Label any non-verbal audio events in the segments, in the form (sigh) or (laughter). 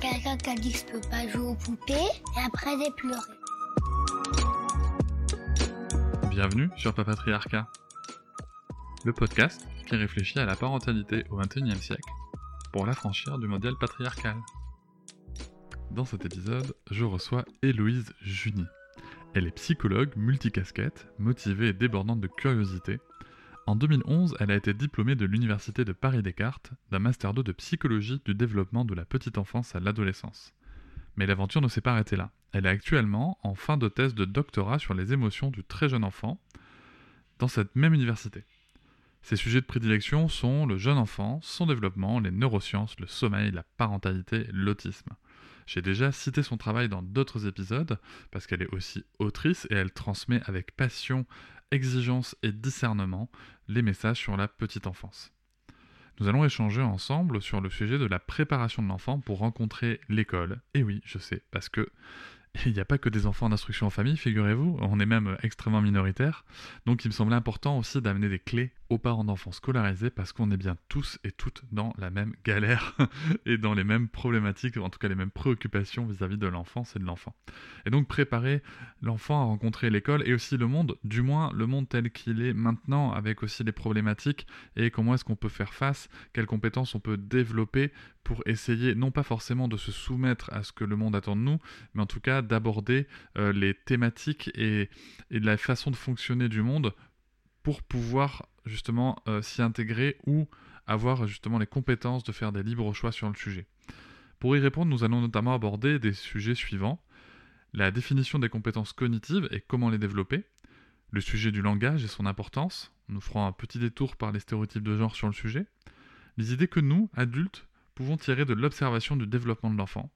Quelqu'un qui a dit que je peux pas jouer aux poupées et après j'ai pleuré. Bienvenue sur Papatriarcat, le podcast qui réfléchit à la parentalité au XXIe siècle pour l'affranchir du modèle patriarcal. Dans cet épisode, je reçois Héloïse Juni. Elle est psychologue multicasquette, motivée et débordante de curiosité. En 2011, elle a été diplômée de l'Université de Paris-Descartes d'un Master 2 de psychologie du développement de la petite enfance à l'adolescence. Mais l'aventure ne s'est pas arrêtée là. Elle est actuellement en fin de thèse de doctorat sur les émotions du très jeune enfant dans cette même université. Ses sujets de prédilection sont le jeune enfant, son développement, les neurosciences, le sommeil, la parentalité, l'autisme. J'ai déjà cité son travail dans d'autres épisodes, parce qu'elle est aussi autrice et elle transmet avec passion, exigence et discernement les messages sur la petite enfance. Nous allons échanger ensemble sur le sujet de la préparation de l'enfant pour rencontrer l'école. Et oui, je sais, parce que (laughs) il n'y a pas que des enfants d'instruction en famille, figurez-vous, on est même extrêmement minoritaire. Donc il me semblait important aussi d'amener des clés aux parents d'enfants scolarisés parce qu'on est bien tous et toutes dans la même galère (laughs) et dans les mêmes problématiques, en tout cas les mêmes préoccupations vis-à-vis de l'enfance et de l'enfant. Et donc préparer l'enfant à rencontrer l'école et aussi le monde, du moins le monde tel qu'il est maintenant, avec aussi les problématiques et comment est-ce qu'on peut faire face, quelles compétences on peut développer pour essayer non pas forcément de se soumettre à ce que le monde attend de nous, mais en tout cas d'aborder euh, les thématiques et, et la façon de fonctionner du monde pour pouvoir justement euh, s'y intégrer ou avoir justement les compétences de faire des libres choix sur le sujet. Pour y répondre, nous allons notamment aborder des sujets suivants. La définition des compétences cognitives et comment les développer, le sujet du langage et son importance, nous ferons un petit détour par les stéréotypes de genre sur le sujet, les idées que nous, adultes, pouvons tirer de l'observation du développement de l'enfant,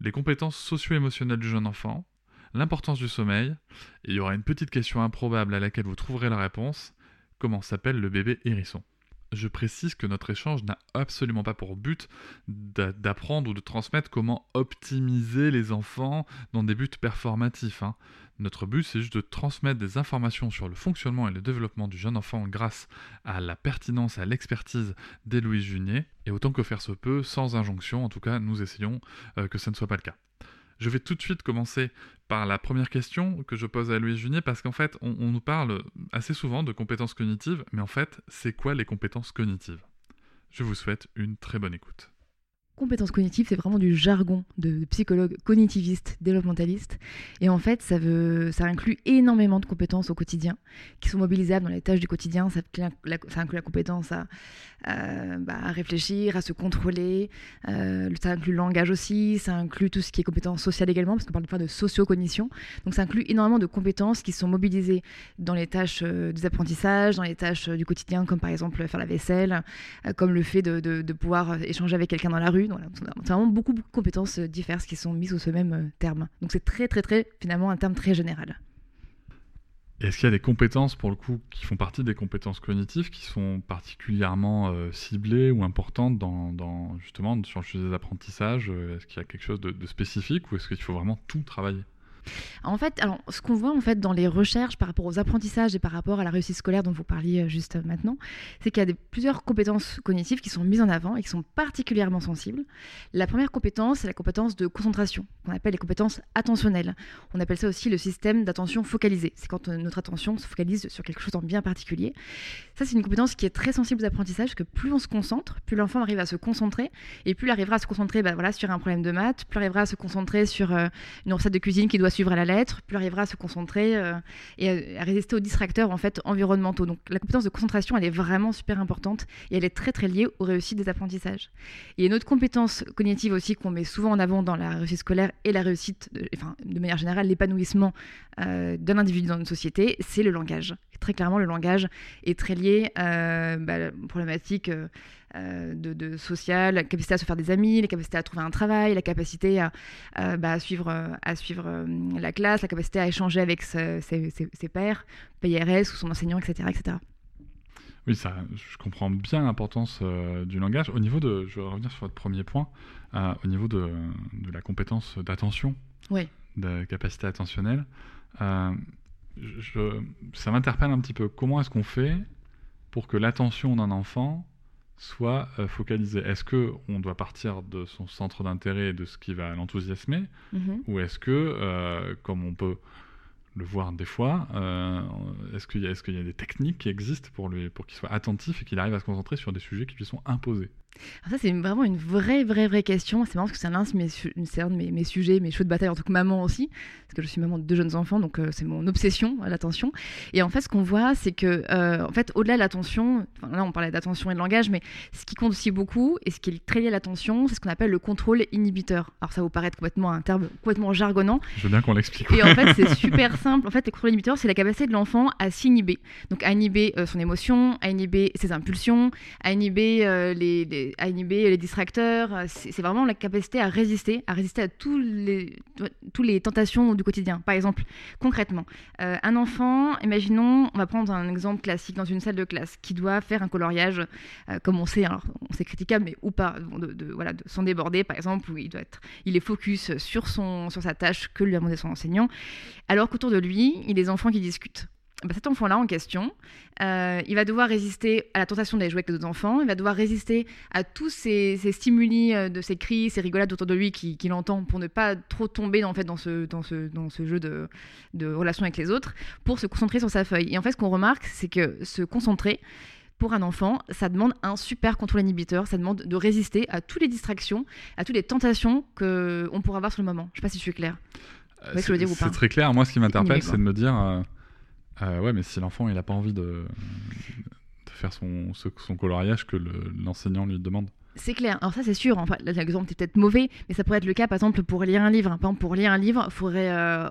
les compétences socio-émotionnelles du jeune enfant, l'importance du sommeil, et il y aura une petite question improbable à laquelle vous trouverez la réponse, comment s'appelle le bébé hérisson? Je précise que notre échange n'a absolument pas pour but d'apprendre ou de transmettre comment optimiser les enfants dans des buts performatifs. Hein. Notre but, c'est juste de transmettre des informations sur le fonctionnement et le développement du jeune enfant grâce à la pertinence et à l'expertise d'Héloïse Junier. Et autant que faire se peut, sans injonction, en tout cas, nous essayons euh, que ce ne soit pas le cas. Je vais tout de suite commencer par la première question que je pose à Louis Junier parce qu'en fait, on, on, nous parle assez souvent de compétences cognitives, mais en fait, c'est quoi les compétences cognitives? Je vous souhaite une très bonne écoute. Compétences cognitives, c'est vraiment du jargon de psychologue cognitiviste, développementaliste. Et en fait, ça, inclut énormément de compétences au quotidien qui sont mobilisables dans les tâches du quotidien. Ça, inclut la compétence à, bah, à, réfléchir, à se contrôler. Euh, ça inclut le langage aussi. Ça inclut tout ce qui est compétences sociales également, parce qu'on parle pas de socio-cognition. Donc ça inclut énormément de compétences qui sont mobilisées dans les tâches euh, des apprentissages, dans les tâches euh, du quotidien, comme par exemple faire la vaisselle, euh, comme le fait de pouvoir échanger avec quelqu'un dans la rue c'est vraiment beaucoup, beaucoup de compétences euh, diverses qui sont mises sous ce même euh, terme. Donc c'est très, très, très, finalement, un terme très général. Est-ce qu'il y a des compétences, pour le coup, qui font partie des compétences cognitives, qui sont particulièrement euh, ciblées ou importantes dans, justement sur le sujet des apprentissages Est-ce qu'il y a quelque chose de, de spécifique ou est-ce qu'il faut vraiment tout travailler? En fait, alors, ce qu'on voit en fait dans les recherches par rapport aux apprentissages et par rapport à la réussite scolaire dont vous parliez euh, juste maintenant, c'est qu'il y a plusieurs compétences cognitives qui sont mises en avant et qui sont particulièrement sensibles. La première compétence, c'est la compétence de concentration, qu'on appelle les compétences attentionnelles. On appelle ça aussi le système d'attention focalisée. C'est quand euh, notre attention se focalise sur quelque chose en bien particulier. Ça, c'est une compétence qui est très sensible aux apprentissages, que plus on se concentre, plus l'enfant arrive à se concentrer, et plus il arrivera à se concentrer bah, voilà, sur un problème de maths, plus il arrivera à se concentrer sur euh, une recette de cuisine qui doit suivre à la lettre, plus arrivera à se concentrer euh, et à, résister aux distracteurs en fait environnementaux. Donc la compétence de concentration, elle est vraiment super importante et elle est très très liée aux réussites des apprentissages. A une autre compétence cognitive aussi qu'on met souvent en avant dans la réussite scolaire et la réussite, de, enfin de manière générale, l'épanouissement euh, d'un individu dans une société, c'est le langage. Très clairement, le langage est très lié euh, bah, aux problématiques euh, de, de social, la capacité à se faire des amis, la capacité à trouver un travail, la capacité à, à, bah, à suivre, à suivre euh, la classe, la capacité à échanger avec ses, ses, ses pairs, PIRS ou son enseignant, etc. etc. Oui, ça, je comprends bien l'importance euh, du langage. Au niveau de, je vais revenir sur votre premier point, euh, au niveau de, de la compétence d'attention, oui. de capacité attentionnelle, euh, je, ça m'interpelle un petit peu. Comment est-ce qu'on fait pour que l'attention d'un enfant soit euh, focalisée Est-ce que on doit partir de son centre d'intérêt et de ce qui va l'enthousiasmer, Mm -hmm. ou est-ce que, euh, comme on peut le voir des fois. Euh, est-ce qu'il y, est qu y, a des techniques qui existent pour, lui, pour qu'il soit attentif et qu'il arrive à se concentrer sur des sujets qui lui sont imposés? Alors ça, c'est vraiment une vraie, vraie, vraie question. C'est marrant parce que c'est un, de mes, un de mes, mes, sujets, mes cheveux de bataille en tant que maman aussi, parce que je suis maman de deux jeunes enfants, donc euh, c'est mon obsession, l'attention. Et en fait, ce qu'on voit, c'est que, euh, en fait, au-delà de l'attention, enfin, là, on parlait d'attention et de langage, mais ce qui compte aussi beaucoup, et ce qui est très lié à l'attention, c'est ce qu'on appelle le contrôle inhibiteur. Alors ça vous paraît complètement un terme complètement jargonnant. Je veux bien qu'on l'explique. Et en fait, c'est (laughs) super simple. En fait, le contrôle inhibiteur, c'est la capacité de l'enfant à s'inhiber. Donc, à inhiber euh, son émotion, à inhiber ses impulsions, à inhiber les, les, à inhiber les distracteurs. C'est vraiment la capacité à résister, à résister à tous les, tous les tentations du quotidien. Par exemple, concrètement, euh, un enfant, imaginons, on va prendre un exemple classique dans une salle de classe qui doit faire un coloriage, euh, comme on sait, alors on sait critiquable, mais ou pas, de, de, voilà, de s'en déborder, par exemple, où il doit être, il est focus sur son, sur sa tâche que lui a demandé son enseignant, alors qu'autour de lui, il y a des enfants qui discutent. Bah, cet enfant-là en question, euh, il va devoir résister à la tentation d'aller jouer avec les autres enfants, il va devoir résister à tous ces, ces stimuli euh, de ces cris, ces rigolades autour de lui qu'il qui entend pour ne pas trop tomber en fait, dans, ce, dans, ce, dans ce jeu de, de relation avec les autres, pour se concentrer sur sa feuille. Et en fait, ce qu'on remarque, c'est que se concentrer, pour un enfant, ça demande un super contrôle inhibiteur, ça demande de résister à toutes les distractions, à toutes les tentations qu'on pourra avoir sur le moment. Je ne sais pas si je suis claire. Euh, c'est très clair. Moi, ce qui m'interpelle, c'est de me dire... Euh... Euh, ouais, mais si l'enfant il a pas envie de, faire son, coloriage que l'enseignant le, lui demande. C'est clair. Alors ça, c'est sûr. Enfin, l'exemple est peut-être mauvais, mais ça pourrait être le cas, par exemple, pour lire un livre. Par exemple, pour lire un livre, il faudrait euh,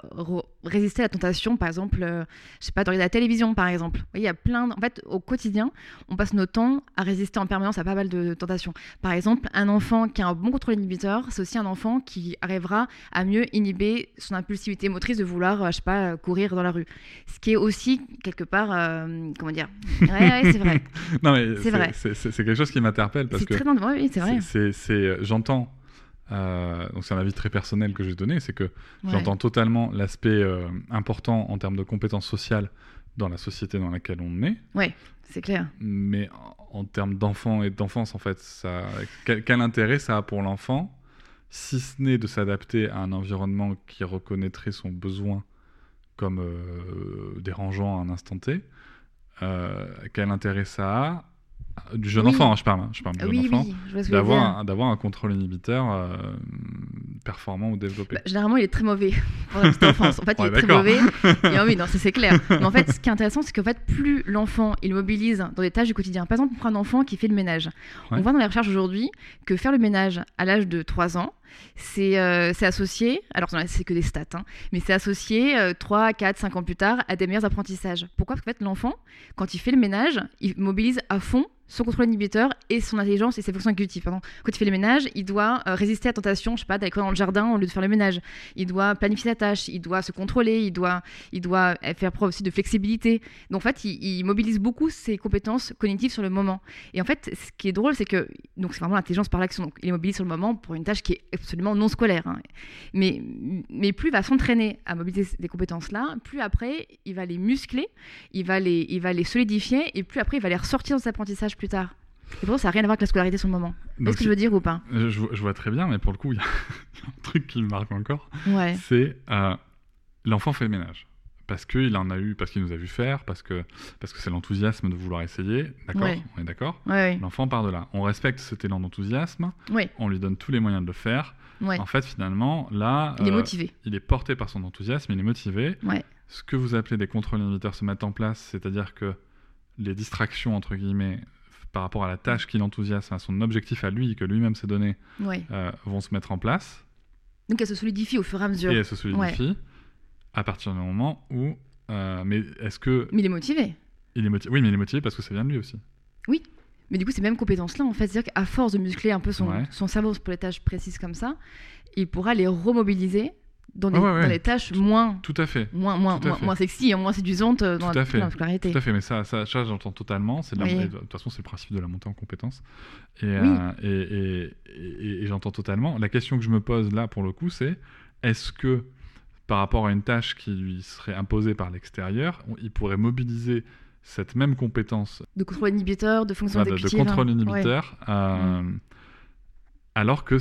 résister à la tentation, par exemple, euh, je sais pas, de regarder la télévision, par exemple. Vous voyez, il y a plein. De... En fait, au quotidien, on passe notre temps à résister en permanence à pas mal de tentations. Par exemple, un enfant qui a un bon contrôle inhibiteur, c'est aussi un enfant qui arrivera à mieux inhiber son impulsivité motrice de vouloir, je sais pas, courir dans la rue. Ce qui est aussi quelque part, euh, comment dire? Ouais, ouais c'est vrai. (laughs) non mais c'est vrai. C'est quelque chose qui m'interpelle parce que. Très oui, c'est vrai. C'est, j'entends, euh, donc c'est un avis très personnel que j'ai donné, c'est que ouais. j'entends totalement l'aspect euh, important en termes de compétences sociales dans la société dans laquelle on est. Oui, c'est clair. Mais en, en termes d'enfant et d'enfance, en fait, ça, quel, quel, intérêt ça a pour l'enfant, si ce n'est de s'adapter à un environnement qui reconnaîtrait son besoin comme euh, dérangeant à un instant T Quel intérêt ça a du jeune oui. enfant, hein, je parle, hein, je parle du oui, jeune enfant, oui, d'avoir un, d'avoir un contrôle inhibiteur euh, performant ou développé. Bah, généralement, il est très mauvais (laughs) pour la petite enfance. En fait, il est très mauvais. (laughs) Et oui, non, c'est clair. Mais en fait, ce qui est intéressant, c'est qu'en fait, plus l'enfant il mobilise dans des tâches du quotidien. Par exemple, on prend un enfant qui fait le ménage. Ouais. On voit dans les recherches aujourd'hui que faire le ménage à l'âge de 3 ans, c'est euh, associé, alors c'est que des stats, hein, mais c'est associé euh, 3, 4, 5 ans plus tard à des meilleurs apprentissages. Pourquoi? Parce qu'en fait, l'enfant, quand il fait le ménage, il mobilise à fond son contrôle inhibiteur et son intelligence et ses fonctions exécutives. Pardon. Quand il fait le ménage, il doit euh, résister à la tentation, je sais pas, d'aller dans le jardin au lieu de faire le ménage. Il doit planifier sa tâche, il doit se contrôler, il doit, il doit faire preuve aussi de flexibilité. Donc en fait, il, il mobilise beaucoup ses compétences cognitives sur le moment. Et en fait, ce qui est drôle, c'est que donc c'est vraiment l'intelligence par l'action. Donc il est mobilisé sur le moment pour une tâche qui est absolument non scolaire. Hein. Mais, mais plus il va s'entraîner à mobiliser ces compétences-là, plus après il va les muscler, il va les, il va les solidifier, et plus après il va les ressortir dans ses apprentissages plus tard. Et pour ça, ça n'a rien à voir avec la scolarité sur le moment. Est-ce que je veux dire ou pas? je, je, vois très bien, mais pour le coup, (laughs) il y, a un truc qui me marque encore. Ouais. C'est euh, l'enfant fait le ménage. Parce qu'il en a eu, parce qu'il nous a vu faire, parce que parce que c'est l'enthousiasme de vouloir essayer. D'accord ouais. On est d'accord ouais, L'enfant part de là. On respecte cet élan d'enthousiasme. On lui donne tous les moyens de le faire. En fait, finalement, là. Il est motivé. Euh, il est porté par son enthousiasme, il est motivé. Ce que vous appelez des contrôles inhibiteurs se mettent en place, c'est-à-dire que les distractions, entre guillemets, par rapport à la tâche qui l'enthousiasme, à son objectif à lui, que lui-même s'est donné, euh, vont se mettre en place. Donc elle se solidifie au fur et à mesure. Et elle se solidifie. À partir du moment où. Euh, mais est-ce que. Mais il est motivé. Il est motivé. Oui, mais il est motivé parce que ça vient de lui aussi. Oui. Mais du coup, ces mêmes compétences-là, en fait, c'est-à-dire qu'à force de muscler un peu son, Ouais. son cerveau pour les tâches précises comme ça, il pourra les remobiliser dans, des, Ah ouais, ouais. dans les tâches moins, Tout à fait. moins, moins, Tout moins, sexy, moins séduisantes euh, dans, Tout la, à fait. scolarité. Tout à fait, mais ça, ça, ça, j'entends totalement. De, Oui. de toute façon, c'est le principe de la montée en compétences. Et, Oui. euh, et, et- et- et j'entends totalement. La question que je me pose là, pour le coup, c'est est-ce que par rapport à une tâche qui lui serait imposée par l'extérieur, il pourrait mobiliser cette même compétence De contrôle inhibiteur, de fonction de, contrôle hein. Ouais. inhibiteur euh, alors que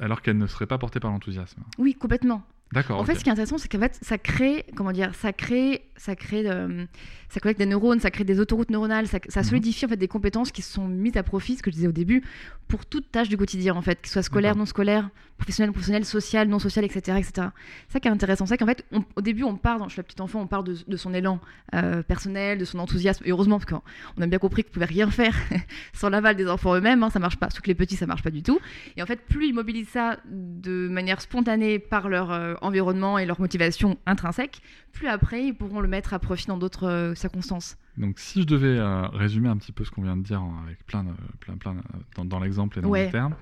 alors qu'elle ne serait pas portée par l'enthousiasme. Oui, complètement. D'accord. En fait, ce qui est intéressant, c'est qu'en fait, ça crée, comment dire, ça crée, ça crée, euh, ça collecte des neurones, ça crée des autoroutes neuronales, ça, ça Mhm. solidifie en fait des compétences qui sont mises à profit, ce que je disais au début, pour toute tâche du quotidien en fait, que ce soit scolaire, non scolaire, professionnel, non professionnel, social, non social, etc., etc. C'est ça qui est intéressant, c'est qu'en fait, on- au début, on part, dans, chez la petite enfant, on part de, de son élan euh, personnel, de son enthousiasme, et heureusement parce qu'on a bien compris qu'on pouvait rien faire (laughs) sans l'aval des enfants eux-mêmes, hein, ça marche pas, surtout que les petits, ça marche pas du tout. Et en fait, plus ils mobilisent ça de manière spontanée par leur euh, environnement et leur motivation intrinsèque, plus après ils pourront le mettre à profit dans d'autres euh, circonstances. Donc, si je devais euh, résumer un petit peu ce qu'on vient de dire en- avec plein, de, plein, plein de- dans, dans l'exemple et dans Ouais. les termes,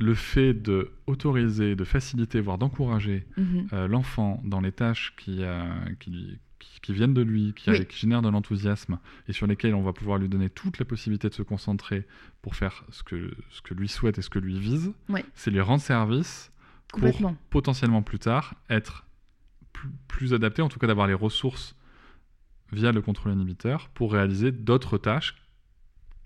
le fait de autoriser, de faciliter, voire d'encourager Mhm. euh, l'enfant dans les tâches qui, euh, qui, lui- qui- qui viennent de lui, qui, Oui. qui génèrent de l'enthousiasme et sur lesquelles on va pouvoir lui donner toute la possibilité de se concentrer pour faire ce que, ce que lui souhaite et ce que lui vise, Ouais. c'est lui rendre service pour potentiellement plus tard être plus, adapté, en tout cas d'avoir les ressources via le contrôle inhibiteur pour réaliser d'autres tâches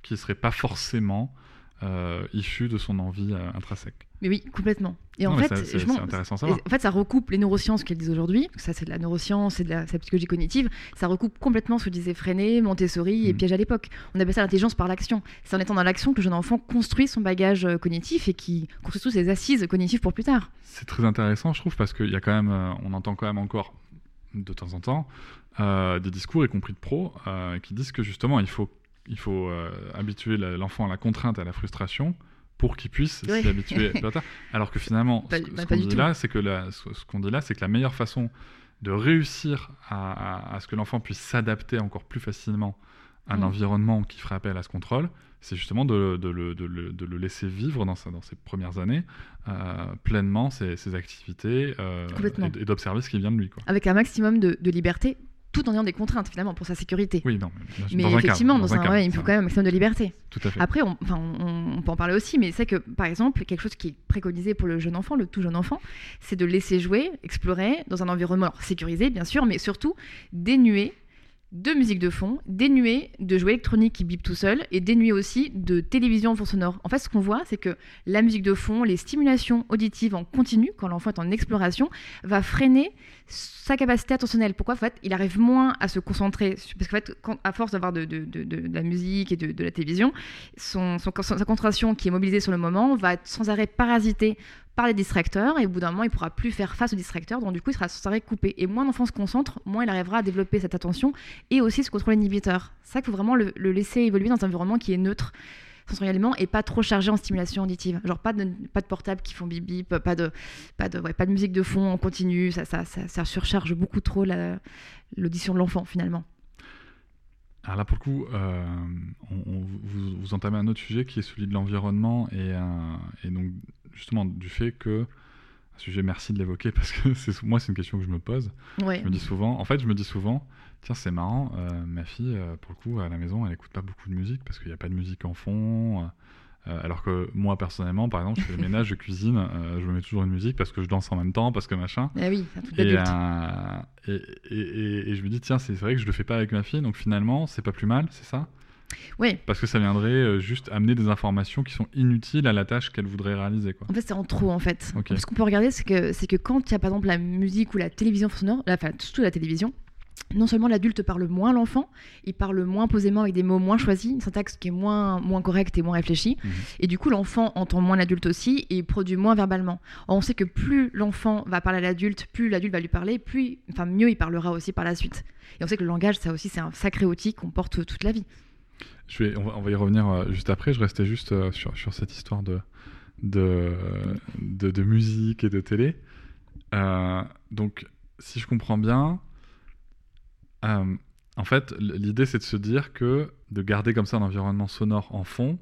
qui ne seraient pas forcément euh, de son envie euh, intrinsèque. Mais oui, complètement. Et Non, en fait, ça- c'est c'est intéressant savoir. en fait, ça recoupe les neurosciences qu'elles disent aujourd'hui, ça c'est de la neuroscience et de la, c'est psychologie cognitive, ça recoupe complètement ce que disait Freinet, Montessori et Mm. Piaget à l'époque. On appelle ça l'intelligence par l'action. C'est en étant dans l'action que le jeune enfant construit son bagage euh, cognitif et qui construit tous ses assises cognitives pour plus tard. C'est très intéressant, je trouve, parce qu'il y a quand même, euh, on entend quand même encore de temps en temps euh, des discours, y compris de pros, euh, qui disent que justement, il faut, il faut euh, habituer l'enfant à la contrainte, à la frustration, pour qu'il puisse Ouais. s'y habituer. (laughs) plus tard. Alors que finalement, Pas- ce, qu'on dit là, c'est que la- ce, ce dit là, c'est que la meilleure façon de réussir à, à- à ce que l'enfant puisse s'adapter encore plus facilement à un Mm. environnement qui ferait appel à ce contrôle, c'est justement de, de le, de le- de le laisser vivre dans, sa- dans ses premières années euh, pleinement ses, ses activités euh, et, et d'observer ce qui vient de lui. Quoi. Avec un maximum de liberté, tout en ayant des contraintes finalement pour sa sécurité. Oui, non, mais, un cadre, effectivement, dans un, cadre, ouais, il faut ça, quand même un maximum de liberté. Tout à fait. Après, on, enfin, on, on peut en parler aussi, mais c'est que, par exemple, quelque chose qui est préconisé pour le jeune enfant, le tout jeune enfant, c'est de laisser jouer, explorer dans un environnement alors, sécurisé, bien sûr, mais surtout dénué de musique de fond, dénué de jouets électroniques qui bipent tout seul, et dénué aussi de télévision en fond sonore. En fait, ce qu'on voit, c'est que la musique de fond, les stimulations auditives en continu, quand l'enfant est en exploration, va freiner sa capacité attentionnelle. Pourquoi? En fait, il arrive moins à se concentrer. Parce qu'en fait, à force d'avoir de, la musique et de, la télévision, sa concentration qui est mobilisée sur le moment va être sans arrêt parasitée par les distracteurs et au bout d'un moment il pourra plus faire face aux distracteurs donc du coup il sera sans coupé et moins l'enfant se concentre moins il arrivera à développer cette attention et aussi ce contrôle inhibiteur. C'est ça qu'il faut vraiment le, le laisser évoluer dans un environnement qui est neutre sensoriellement et pas trop chargé en stimulation auditive. Genre pas de, pas de portables qui font bip bip pas de, pas de, ouais, pas de musique de fond en continu ça, ça, ça, ça surcharge beaucoup trop la- l'audition de l'enfant finalement. Alors là, pour le coup, euh, on- on- vous, vous entamez un autre sujet qui est celui de l'environnement et, euh, et donc justement du fait que un sujet, merci de l'évoquer (laughs) parce que c'est moi c'est une question que je me pose. ouais Je me dis souvent, en fait, je me dis souvent, tiens, c'est marrant, euh, ma fille, euh, pour le coup, à la maison, elle écoute pas beaucoup de musique parce qu'il n'y a pas de musique en fond. euh, alors que moi, personnellement, par exemple, je fais le ménage, je cuisine, je me mets toujours une musique parce que je danse en même temps, parce que machin. Ah oui et- et- et je me dis, tiens, c'est vrai que je le fais pas avec ma fille, donc finalement, c'est pas plus mal, c'est ça? Ouais Parce que ça viendrait euh, juste amener des informations qui sont inutiles à la tâche qu'elle voudrait réaliser. Quoi. En fait, c'est en trop, en fait. Ce qu'on peut regarder, c'est que, c'est que quand il y a par exemple la musique ou la télévision sonore, enfin surtout la télévision, non seulement l'adulte parle moins l'enfant, il parle moins posément avec des mots moins choisis, une syntaxe qui est moins, moins correcte et moins réfléchie. Mhm. Et du coup, l'enfant entend moins l'adulte aussi et produit moins verbalement. Or, on sait que plus l'enfant va parler à l'adulte, plus l'adulte va lui parler, plus, enfin, mieux il parlera aussi par la suite. Et on sait que le langage, ça aussi, c'est un sacré outil qu'on porte toute la vie. Je vais, on, va, on va y revenir euh, juste après. Je restais juste euh, sur, sur cette histoire de, de, de, de musique et de télé. Euh, donc, si je comprends bien, euh, En fait, l'idée, c'est de se dire que de garder comme ça un environnement sonore en fond,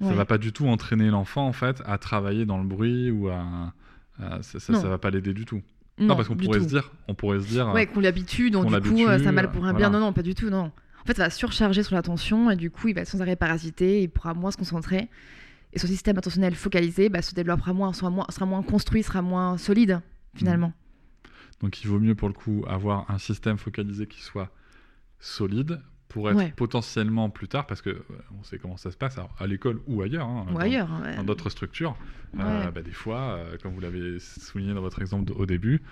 ça Ouais. va pas du tout entraîner l'enfant en fait à travailler dans le bruit ou à, à- ça, ça, ça va pas l'aider du tout. Non, parce qu'on pourrait tout. se dire, on pourrait se dire, Ouais, qu'on l'habitue, donc du coup, ça mal pour un voilà. bien. Non, non, pas du tout, non. En fait, ça va surcharger son attention et du coup, il va être sans arrêt parasité, il pourra moins se concentrer. Et son système attentionnel focalisé bah, se développera moins, sera moins, sera moins construit, sera moins solide, finalement. donc il vaut mieux pour le coup avoir un système focalisé qui soit solide pour être Ouais. potentiellement plus tard, parce que euh, on sait comment ça se passe alors, à l'école ou ailleurs, hein, Ou dans- ailleurs. ouais. dans d'autres structures, euh, bah, des fois, euh, comme vous l'avez souligné dans votre exemple au début,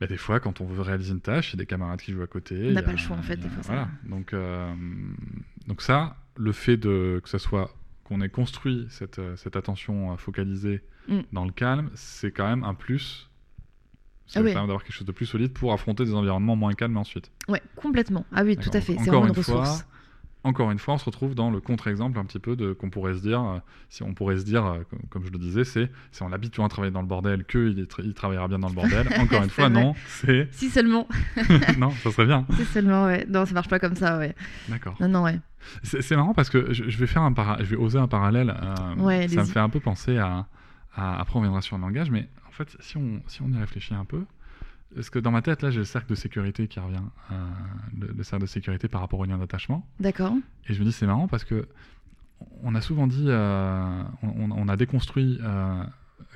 bah, des fois, quand on veut réaliser une tâche, il y a des camarades qui jouent à côté. On n'a a- pas le choix, en fait, des fois, Voilà. Donc, euh, donc ça, le fait de que ça soit qu'on ait construit cette, euh, cette attention focalisée Mm. dans le calme, c'est quand même un plus. Ça Ah permettre d'avoir quelque chose de plus solide pour affronter des environnements moins calmes ensuite. Ouais, complètement. Ah oui, tout à fait. C'est encore vraiment une fois, ressource. Encore une fois, on se retrouve dans le contre-exemple un petit peu de qu'on pourrait se dire, euh, si on pourrait se dire, euh, comme, comme je le disais, c'est si on l'habitue à travailler dans le bordel, qu'il il travaillera bien dans le bordel. (laughs) Encore une C'est fois, vrai. non, c'est Si seulement. (laughs) non, ça serait bien. Si seulement, ouais. Non, ça marche pas comme ça, ouais. D'accord. Non, non, ouais. C'est c'est marrant parce que je, je vais faire un para- je vais oser un parallèle. euh, Ouais, ça me fait un peu penser à, à- après on viendra sur le langage, mais en fait, si on si on y réfléchit un peu, parce que dans ma tête là, j'ai le cercle de sécurité qui revient, euh, le, le cercle de sécurité par rapport au lien d'attachement. D'accord. Et je me dis, c'est marrant parce que on a souvent dit, euh, on, on a déconstruit, euh,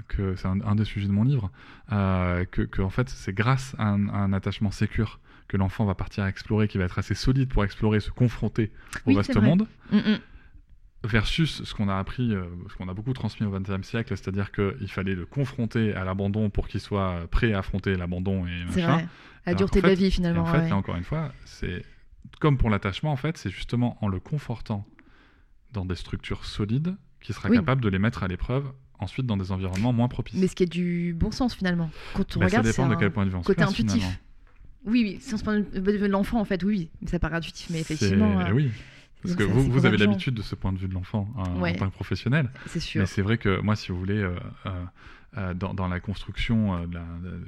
que c'est un, un des sujets de mon livre, que, que, en fait c'est grâce à un, à un attachement sécure que l'enfant va partir explorer, qui va être assez solide pour explorer, se confronter au Oui, vaste monde, Mm, mm. Versus ce qu'on a appris, euh, ce qu'on a beaucoup transmis au XXe siècle, c'est-à-dire qu'il fallait le confronter à l'abandon pour qu'il soit prêt à affronter l'abandon et C'est machin. vrai. La Alors dureté de la vie, finalement. en fait, ouais. là encore une fois, c'est comme pour l'attachement, en fait, c'est justement en le confortant dans des structures solides qu'il sera Oui. capable de les mettre à l'épreuve ensuite dans des environnements moins propices. Mais ce qui est du bon sens, finalement. Quand on ça regarde, c'est dépend de quel point de vue on se côté place, intuitif. finalement. Oui, oui, si on se prend de l'enfant, en fait, oui. Mais ça paraît intuitif, mais effectivement, euh, oui. Parce que vous, avez l'habitude de ce point de vue de l'enfant Ouais. en tant que professionnel. c'est sûr. Mais c'est vrai que moi, si vous voulez, euh, euh, euh, dans, dans la construction, euh, de la-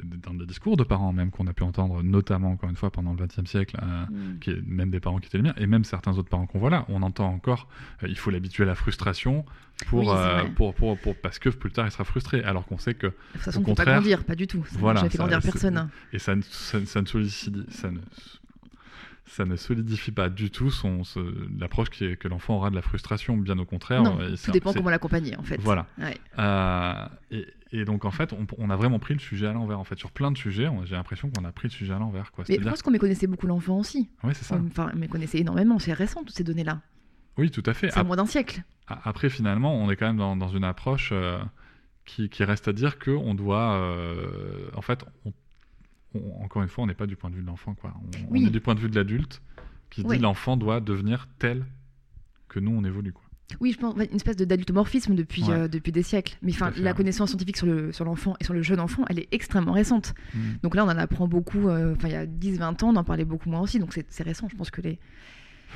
de- dans le discours de parents même qu'on a pu entendre, notamment encore une fois pendant le XXe siècle, Mm. qui est même des parents qui étaient les miens, et même certains autres parents qu'on voit là, on entend encore, il faut l'habituer à la frustration pour, Oui, pour, pour, pour- parce que plus tard il sera frustré, alors qu'on sait que, De toute façon, au on ne peut pas contraire, grandir, pas du tout. Ça voilà, n'a fait ça- grandir personne. et ça ne, ça, ça ne solidifie, ça ne, ça ne solidifie pas du tout son, ce- l'approche qui que l'enfant aura de la frustration, bien au contraire. Non, tout dépend comment l'accompagner, en fait. Voilà. Ouais. Euh, et, et donc en fait, on, on a vraiment pris le sujet à l'envers. En fait, sur plein de sujets, on- j'ai l'impression qu'on a pris le sujet à l'envers. Quoi. Mais je pense qu'on méconnaissait beaucoup l'enfant aussi. ouais, c'est ça. Enfin, on méconnaissait énormément. C'est récent, toutes ces données-là. Oui, tout à fait. C'est Ap- moins d'un siècle. Après, finalement, on est quand même dans, dans une approche euh, qui, qui reste à dire qu'on doit, euh, en fait, on- on- encore une fois, on n'est pas du point de vue de l'enfant, quoi. On, est du point de vue de l'adulte qui dit l'enfant doit devenir tel que nous on évolue, quoi. Oui, je pense une espèce d'adultomorphisme depuis, Ouais. euh, depuis des siècles. Mais enfin, la ouais. connaissance scientifique sur le- sur l'enfant et sur le jeune enfant, elle est extrêmement récente. Mm. Donc là, on en apprend beaucoup. euh, Enfin, il y a 10-20 ans, on en parlait beaucoup moins aussi. Donc c'est c'est récent. Je pense que les.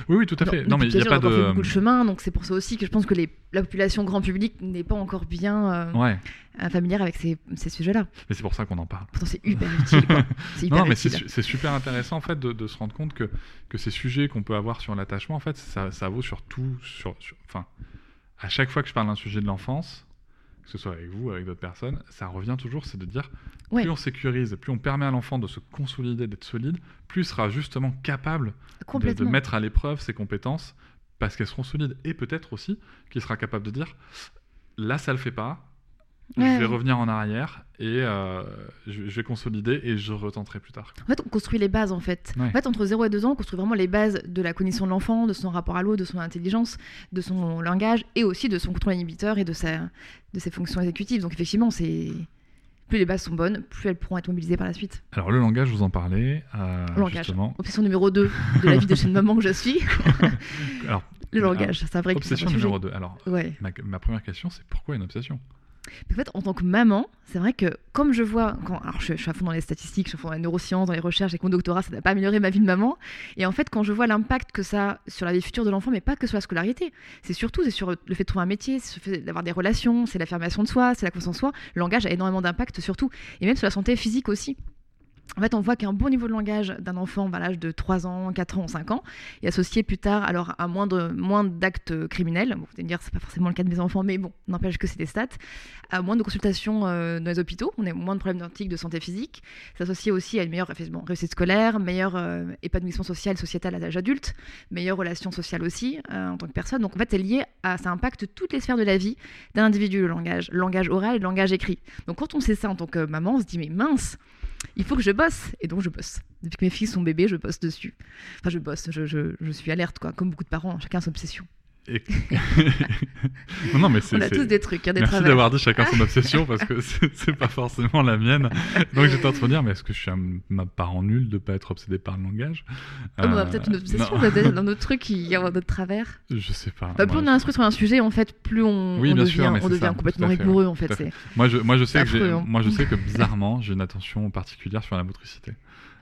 Oui, oui, tout à fait. Depuis Non, mais il n'y a pas fait de. beaucoup de chemin. Donc c'est pour ça aussi que je pense que les, la population grand public n'est pas encore bien euh, Ouais, euh, familière avec ces, ces sujets-là. mais c'est pour ça qu'on en parle. Pourtant, c'est hyper utile. quoi. (laughs) C'est hyper Non, mais c'est super intéressant en fait de, de se rendre compte que, que ces sujets qu'on peut avoir sur l'attachement, en fait, ça, ça vaut sur tout. Sur, sur- enfin, à chaque fois que je parle d'un sujet de l'enfance, que ce soit avec vous, avec d'autres personnes, ça revient toujours, c'est de dire Ouais. plus on sécurise, plus on permet à l'enfant de se consolider, d'être solide, plus il sera justement capable de, mettre à l'épreuve ses compétences parce qu'elles seront solides. Et peut-être aussi qu'il sera capable de dire là, ça le fait pas. Ouais, je vais revenir en arrière et euh, je, je vais consolider et je retenterai plus tard. En fait, on construit les bases, en fait. Ouais. En fait, entre 0 et 2 ans, on construit vraiment les bases de la cognition de l'enfant, de son rapport à l'eau, de son intelligence, de son langage, et aussi de son contrôle inhibiteur et de, sa, de ses fonctions exécutives. Donc, effectivement, c'est... Plus les bases sont bonnes, plus elles pourront être mobilisées par la suite. Alors le langage, vous en parlez euh, Le langage. justement. Obsession numéro 2 de la vie de jeune maman que je suis. (laughs) Alors, Le langage, c'est vrai obsession c'est un vrai numéro sujet. 2. Alors, Ouais. ma, ma première question, c'est pourquoi une obsession? En fait, en tant que maman, c'est vrai que comme je vois, quand, alors je, suis à fond dans les statistiques, je suis à fond dans les neurosciences, dans les recherches, avec mon doctorat, ça n'a pas amélioré ma vie de maman. Et en fait, quand je vois l'impact que ça a sur la vie future de l'enfant, mais pas que sur la scolarité, c'est surtout sur le fait de trouver un métier, c'est d'avoir des relations, c'est l'affirmation de soi, c'est la confiance en soi. Le langage a énormément d'impact surtout, et même sur la santé physique aussi. En fait, on voit qu'un bon niveau de langage d'un enfant à l'âge de 3 ans, 4 ans ou 5 ans est associé plus tard alors à moins, de, moins d'actes criminels. Vous allez me dire, c'est pas forcément le cas de mes enfants, mais bon, n'empêche que c'est des stats. À moins de consultations euh, dans les hôpitaux, on a moins de problèmes d'antique de santé physique. C'est associé aussi à une meilleure réussite scolaire, meilleur euh, épanouissement social, sociétal à l'âge adulte, meilleure relation sociale aussi euh, en tant que personne. Donc en fait, c'est lié à, ça impacte toutes les sphères de la vie d'un individu, le langage, le langage oral et le langage écrit. Donc quand on sait ça en tant que maman, on se dit, mais mince, il faut que je bosse. Et donc, je bosse. Depuis que mes filles sont bébés, je bosse dessus. Enfin, je bosse, je, je, je suis alerte, quoi. Comme beaucoup de parents, chacun son obsession. Et... (laughs) non, mais On a tous des trucs, hein, des Merci d'avoir dit chacun son (laughs) obsession parce que c'est pas forcément la mienne. Donc j'étais en train de dire, mais est-ce que je suis un ma parent nul de pas être obsédé par le langage? Oh, bah, Peut-être une obsession, peut-être (laughs) dans notre truc, il y a d'autres travers. Je sais pas. Bah, plus on est instruit sur un sujet, en fait, plus on, oui, on devient, sûr, on devient complètement rigoureux, en fait. Moi, je, moi, je sais que hein. moi, je sais que bizarrement, j'ai une attention particulière sur la motricité.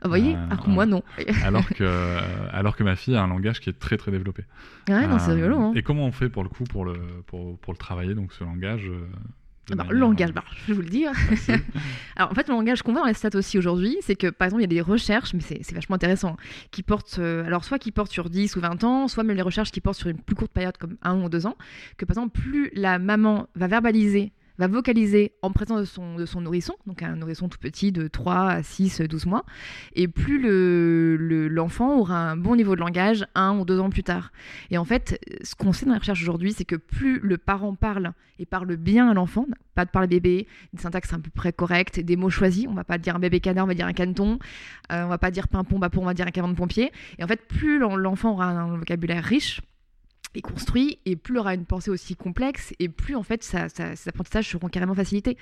Ah, vous voyez Euh, Alors que moi, non. (laughs) alors que, euh, alors que ma fille a un langage qui est très très développé. Ouais, non, c'est Euh, rigolo. Hein. Et comment on fait pour le coup pour le, pour, pour le travailler, donc ce langage euh, Alors, manière- le langage, bah, je vais vous le dire. (laughs) Alors, en fait, le langage qu'on voit dans les stats aussi aujourd'hui, c'est que, par exemple, il y a des recherches, mais c'est vachement intéressant, qui portent, euh, alors soit qui portent sur 10 ou 20 ans, soit même les recherches qui portent sur une plus courte période, comme 1 ou 2 ans, que, par exemple, plus la maman va verbaliser va vocaliser en présence de son, nourrisson, donc un nourrisson tout petit de 3 à 6, 12 mois, et plus le- le- l'enfant aura un bon niveau de langage un ou deux ans plus tard. Et en fait, ce qu'on sait dans les recherches aujourd'hui, c'est que plus le parent parle et parle bien à l'enfant, pas de parler bébé, une syntaxe à peu près correcte, des mots choisis, on va pas dire un bébé canard, on va dire un caneton, euh, on va pas dire pimpon, bah on va dire un camion de pompier. Et en fait, plus l'en- l'enfant aura un vocabulaire riche, et construit, et plus il aura une pensée aussi complexe, et plus en fait ses apprentissages seront carrément facilités.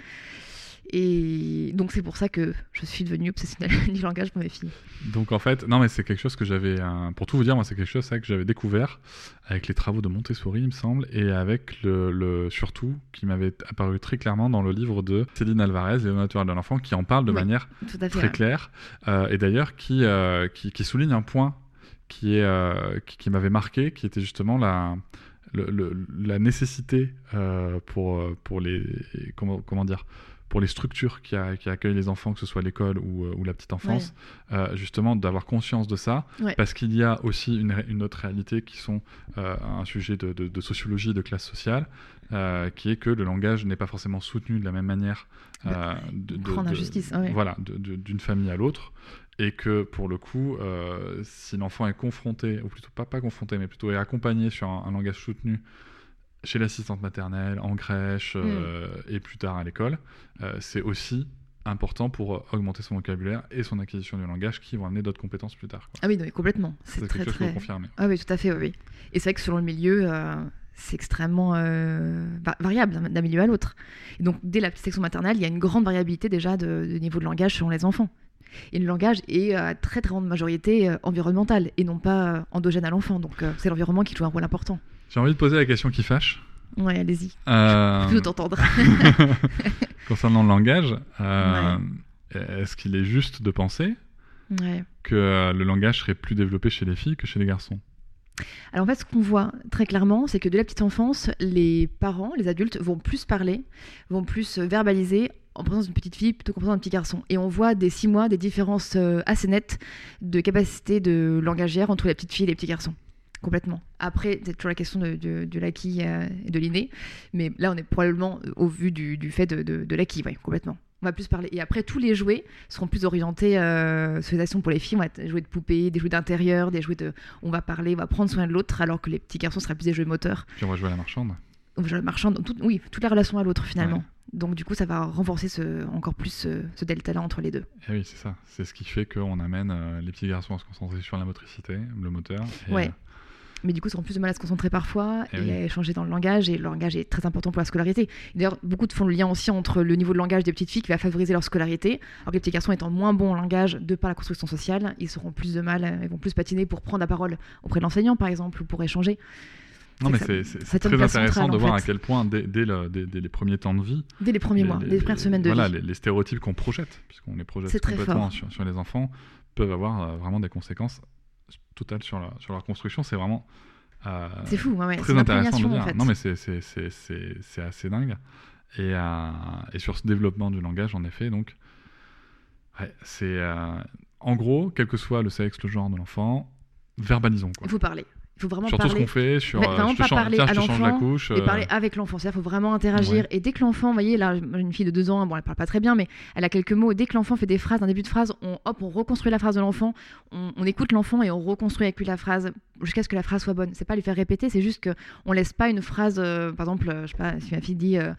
Et donc c'est pour ça que je suis devenue obsessionnelle (laughs) du langage pour mes filles. Donc en fait, non mais c'est quelque chose que j'avais, euh, pour tout vous dire, moi c'est quelque chose ça, que j'avais découvert avec les travaux de Montessori, il me semble, et avec le, le- surtout qui m'avait apparu très clairement dans le livre de Céline Alvarez, Les naturel de l'enfant, qui en parle de Oui, manière fait. très claire, euh, et d'ailleurs qui, euh, qui, qui souligne un point qui, est, euh, qui, qui m'avait marqué, qui était justement la, le- le- la nécessité euh, pour, euh, pour les comment, comment dire pour les structures qui, a- qui accueillent les enfants, que ce soit l'école ou, ou la petite enfance, euh, justement d'avoir conscience de ça, Ouais. parce qu'il y a aussi une, autre réalité qui sont euh, un sujet de, de- de sociologie, de classe sociale, qui est que le langage n'est pas forcément soutenu de la même manière de- d'une famille à l'autre, et que pour le coup, euh, si l'enfant est confronté, ou plutôt pas, pas confronté, mais plutôt est accompagné sur un, un langage soutenu chez l'assistante maternelle, en crèche euh, et plus tard à l'école, euh, c'est aussi important pour augmenter son vocabulaire et son acquisition du langage qui vont amener d'autres compétences plus tard. quoi. Ah oui, non, mais complètement. C'est très quelque chose que vous très. confirmez. Ah oui, tout à fait, oui. oui. Et c'est vrai que selon le milieu, c'est extrêmement euh, va- variable d'un d'un milieu à l'autre. Et donc, dès la petite section maternelle, il y a une grande variabilité déjà de, de niveau de langage selon les enfants. Et le langage est à très très grande majorité euh, environnemental et non pas euh, endogène à l'enfant. Donc, euh, c'est l'environnement qui joue un rôle important. J'ai envie de poser la question qui fâche. Ouais, allez-y. Euh, (laughs) Je veux t'entendre. (laughs) concernant le langage, euh, est-ce qu'il est juste de penser ouais. que euh, le langage serait plus développé chez les filles que chez les garçons? Alors en fait, ce qu'on voit très clairement, c'est que de la petite enfance, les parents, les adultes vont plus parler, vont plus euh, verbaliser en présence d'une petite fille plutôt qu'en présence d'un petit garçon. Et on voit des six mois des différences euh, assez nettes de capacité de langagière entre la petite fille et les petits garçons. Complètement. Après, c'est toujours la question de, l'acquis euh, et de l'inné. Mais là, on est probablement euh, au vu du, fait de, l'acquis, ouais, complètement. On va plus parler. Et après, tous les jouets seront plus orientés euh, sur les actions pour les filles. On va être jouets de poupées, des jouets d'intérieur, des jouets de. On va parler, on va prendre soin de l'autre, alors que les petits garçons seraient plus des jouets moteurs. Puis on va jouer à la marchande. Je marchand, tout, oui, toute la relation à l'autre finalement. Ouais. Donc, du coup, ça va renforcer ce, encore plus ce, ce delta-là entre les deux. Et oui, c'est ça. C'est ce qui fait qu'on amène euh, les petits garçons à se concentrer sur la motricité, le moteur. et, Ouais. euh, Mais du coup, ils auront plus de mal à se concentrer parfois Eh et oui. à échanger dans le langage. Et le langage est très important pour la scolarité. D'ailleurs, beaucoup font le lien aussi entre le niveau de langage des petites filles qui va favoriser leur scolarité. Alors que les petits garçons étant moins bons en langage de par la construction sociale, ils seront plus de mal, euh, ils vont plus patiner pour prendre la parole auprès de l'enseignant, par exemple, ou pour échanger. Non, mais ça- c'est très intéressant de voir fait. à quel point, dès, dès le- dès- dès les premiers temps de vie, Dès les premiers mois, les, premières semaines de voilà, vie. les, les stéréotypes qu'on projette, puisqu'on les projette complètement sur, sur les enfants, peuvent avoir euh, vraiment des conséquences totales sur, la- sur leur construction. C'est vraiment euh, C'est fou, ouais, ouais, c'est très intéressant de dire. en fait. Non, mais c'est- assez dingue. Et, euh, et sur ce développement du langage, en effet, donc, Ouais, c'est euh, en gros, quel que soit le sexe, le genre de l'enfant, verbalisons quoi. Parler. Il faut vraiment Sur tout ce parler. qu'on fait, sur euh, vraiment je te pas change, parler tiens, à te change la. Et euh, parler avec l'enfant, c'est-à-dire faut vraiment interagir. Ouais. Et dès que l'enfant, vous voyez, là, j'ai une fille de deux ans, bon, elle parle pas très bien, mais elle a quelques mots. Dès que l'enfant fait des phrases, un début de phrase, on, hop, on reconstruit la phrase de l'enfant, on, on écoute l'enfant et on reconstruit avec lui la phrase jusqu'à ce que la phrase soit bonne. C'est pas lui faire répéter, c'est juste que on laisse pas une phrase, euh, par exemple, je sais pas, si ma fille dit euh,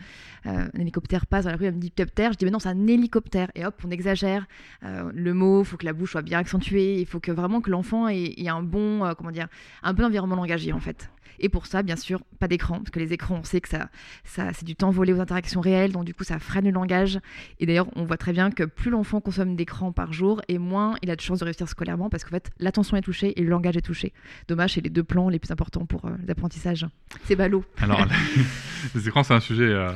un hélicoptère passe dans la rue, elle me dit hélicoptère, je dis mais non, c'est un hélicoptère. Et hop, on exagère le mot, il faut que la bouche soit bien accentuée, il faut que vraiment que l'enfant ait, ait un bon, comment dire, un environnement langagier en fait. Et pour ça, bien sûr, pas d'écran, parce que les écrans, on sait que ça, ça c'est du temps volé aux interactions réelles, donc du coup, ça freine le langage. Et d'ailleurs, on voit très bien que plus l'enfant consomme d'écran par jour, et moins il a de chances de réussir scolairement, parce qu'en fait, l'attention est touchée et le langage est touché. Dommage, c'est les deux plans les plus importants pour euh, l'apprentisage. C'est ballot, Alors, (laughs) (laughs) les écrans, c'est un sujet, euh,